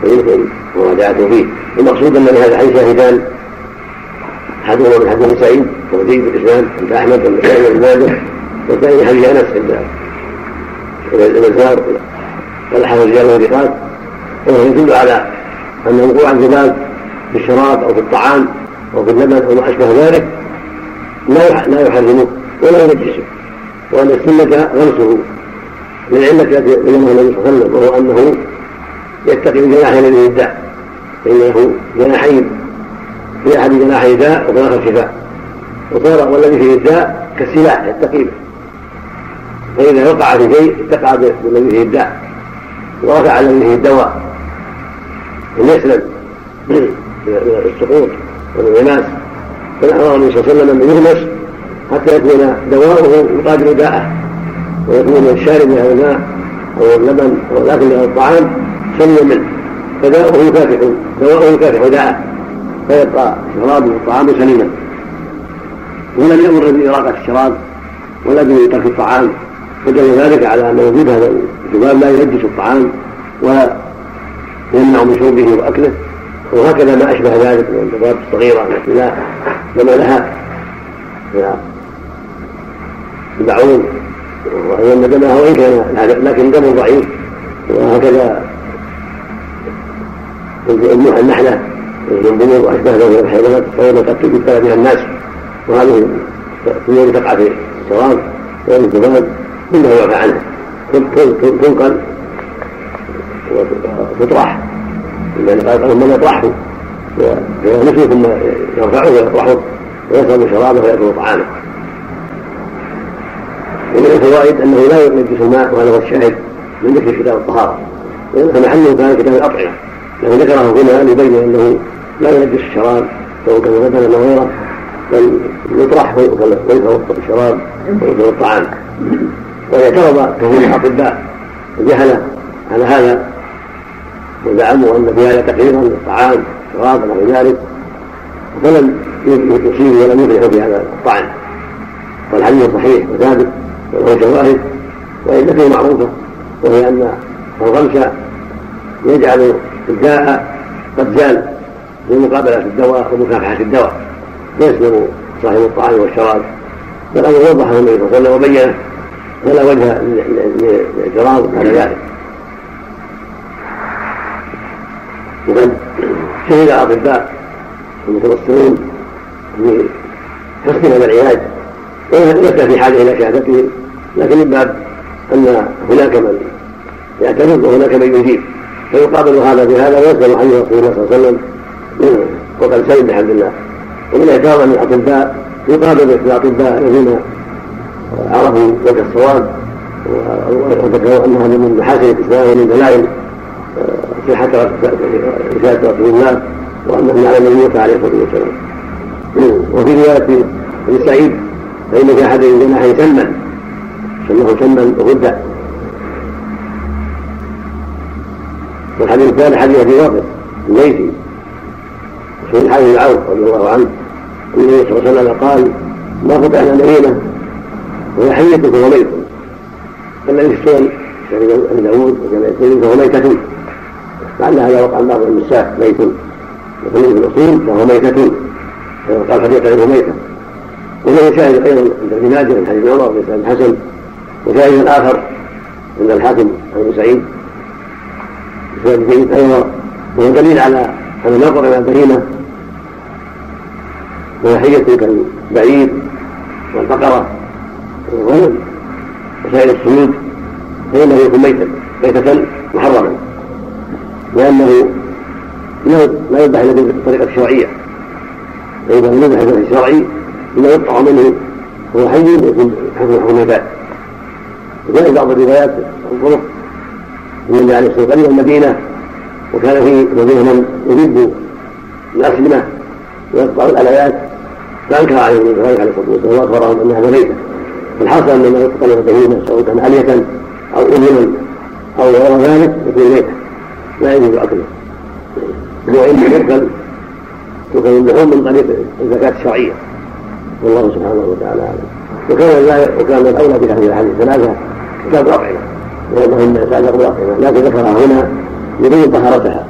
ويمكن مراجعته فيه. المقصود أن لهذا الحديث شاهدان احدهما من حديث سعيد وهو جيد الاسلام عند أحمد والنسائي وابن ماجه والثاني من حديث أنس عند البزار والحافظ رجال الرقاق وهو يدل على أن وقوع الذباب في الشراب أو في الطعام أو في اللبن أو ما أشبه ذلك لا لا يحرمه ولا ينجسه وأن السنة غمسه للعلة التي بينها النبي صلى الله عليه وسلم وهو أنه يتقي بجناح الذي الداء فإن له جناحين في أحد جناحي داء وفي الآخر شفاء وصار والذي فيه الداء كالسلاح يتقي به. فإذا وقع في شيء اتقى بالذي فيه الداء. ورفع الذي فيه الدواء. أن يسلم من السقوط والانغماس فنحن النبي صلى الله عليه وسلم أن يغمس حتى يكون دواؤه يقابل داءه ويكون الشارب من هذا الماء أو اللبن أو الأكل أو الطعام سلم منه. فداؤه يكافح دواؤه يكافح داءه. فيبقى شرابه والطعام سليما ولم يأمر بإراقة الشراب ولا بترك الطعام. فدل ذلك على أن وجود هذا الذباب لا ينجس الطعام ولا يمنع من شربه وأكله. وهكذا ما أشبه ذلك من الذباب الصغيرة التي لا دم لها البعوض وأن دمها وإن كان لكن دم ضعيف وهكذا. النحلة والبنور وأشبه ذلك من الحيوانات فهي قد تبتلى بها الناس. وهذه الطيور تقع في الشراب وفي الذباب كلها يعفى عنها. تنقل وتطرح. لأن قال من يطرحه فيغمسه ثم يرفعه ويطرحه ويشرب شرابه ويأكل طعامه ومن الفوائد أنه لا ينجس الماء وهذا هو الشاهد من ذكر كتاب الطهارة. فمحله كان كتاب الأطعمة. لكن ذكره هنا ليبين أنه لا ينجس الشراب سواء كان لبنا أو غيره بل يطرح ويكره الشراب ويكره الطعام. واعترض كثير من الأطباء الجهلة على هذا وزعموا أن في هذا تقريرا للطعام شراب ونحو ذلك فلم يصيبوا ولم في هذا الطعن. والحديث صحيح وثابت وله شواهد وعلته معروفة وهي أن الغمس يجعل الداء قد زال لمقابلة الدواء ومكافحة الدواء. فيسلم صاحب الطعام والشراب. فالأمر وضحه النبي صلى الله عليه وسلم وبينه فلا وجه للاعتراض على ذلك. وقد شهد الأطباء المتبصرون بحسن هذا العلاج. وليس في حاجة إلى شهادته لكن من باب أن هناك من يعترض وهناك من يجيب. فيقابل هذا بهذا ويسلم حديث رسول الله صلى الله عليه وسلم. وقد سلم بحمد الله. ومن اعتراض أن الأطباء يقابل الأطباء الذين عرفوا وجه الصواب وذكروا ان هذا من محاسن الإسلام ومن دلائل صحه رساله رسول الله وانه على النبي عليه الصلاة والسلام. وفي رواية ابن سعيد فإن في أحد الجناحين سما. سماه سما وغدا والحديث الثاني حديث أبي بكر الليثي في الحديث بن عوف رضي الله عنه. النبي صلى الله عليه وسلم قال ما فتحنا مدينه وهي حية فهو ميت. الذي في السنن أبي داوود وجمع الترمذي فهو ميتة. لعل هذا وقع بعض النساء ميت. وفي الاصول فهو ميتة. قال حديقة ميتة. وله شاهد أيضا عند ابن ماجه من حديث عمر بن حسن وشاهد آخر عند الحاكم عن ابن سعيد. بسبب جيد أيضا وهو دليل على ان النظر إلى البهيمة. وهي كالبعير والبقرة. والغنم وسائر السيود فإنه يكون ميتا ميتة محرما لأنه لا يذبح إلا بالطريقة الشرعيه فإذا لم يذبح بالطريقة الشرعي إلا يقطع منه وهو حي يكون حكم الميتات وجاء بعض الروايات الطرق. النبي عليه الصلاة والسلام المدينة وكان في المدينة من يجب الاسلمه ويقطع الالايات فأنكر عليهم ذلك عليه الصلاة والسلام واخبرهم ان هذا ميته فالحاصل أن ما يقتل البهيمه سواء كان اليه أو اذنا أو غير ذلك يكون ميتا لا يجوز اكله وان يؤكل تؤكل اللحوم من طريق الزكاة الشرعية. والله سبحانه وتعالى أعلم. وكان وكان الأولى بهذه الأحاديث الثلاثه كتاب الاطعمه لأنه إن يتعلق بالاطعمه لكن ذكرها هنا يبين طهارتها.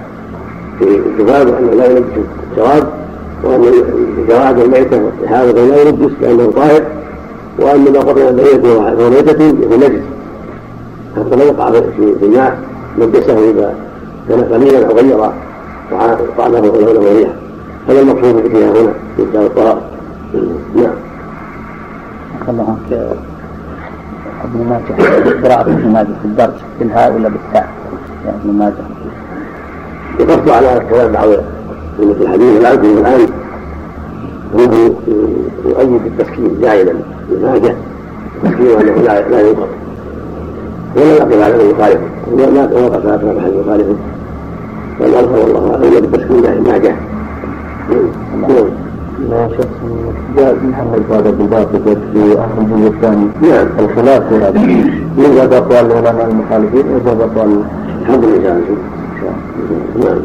في الجباب وأنه لا ينجس الجواب وأن الجواب الميتة والصحابة لا ينجس لأنه طاهر وأن ما قبل الميتة وميتة يكون نجس. حتى لا يقع في الماء نجسه إذا كان قليلا أو غير طعمه ولونه وريحه هذا المقصود فيها هنا في كتاب الطهارة. نعم. الله عنك ابن ماجه قراءة ابن ماجه في الدرج بالهاء ولا بالتاء؟ يا ابن ماجه يقص على كلام بعض من الحديث العبد الآن انه يؤيد التسكين دائما لماجه التسكين وانه لا لا ينقص ولا يقف على من يخالفه. ما وقف على احد يخالفه. والأظهر والله أعلم بالتسكين ماجه نعم لا شخص جاء محمد هذا بالباطل في أهل الجزء الثاني نعم الخلاف في هذا يوجد أقوال العلماء المخالفين ويوجد أقوال الحمد لله نعم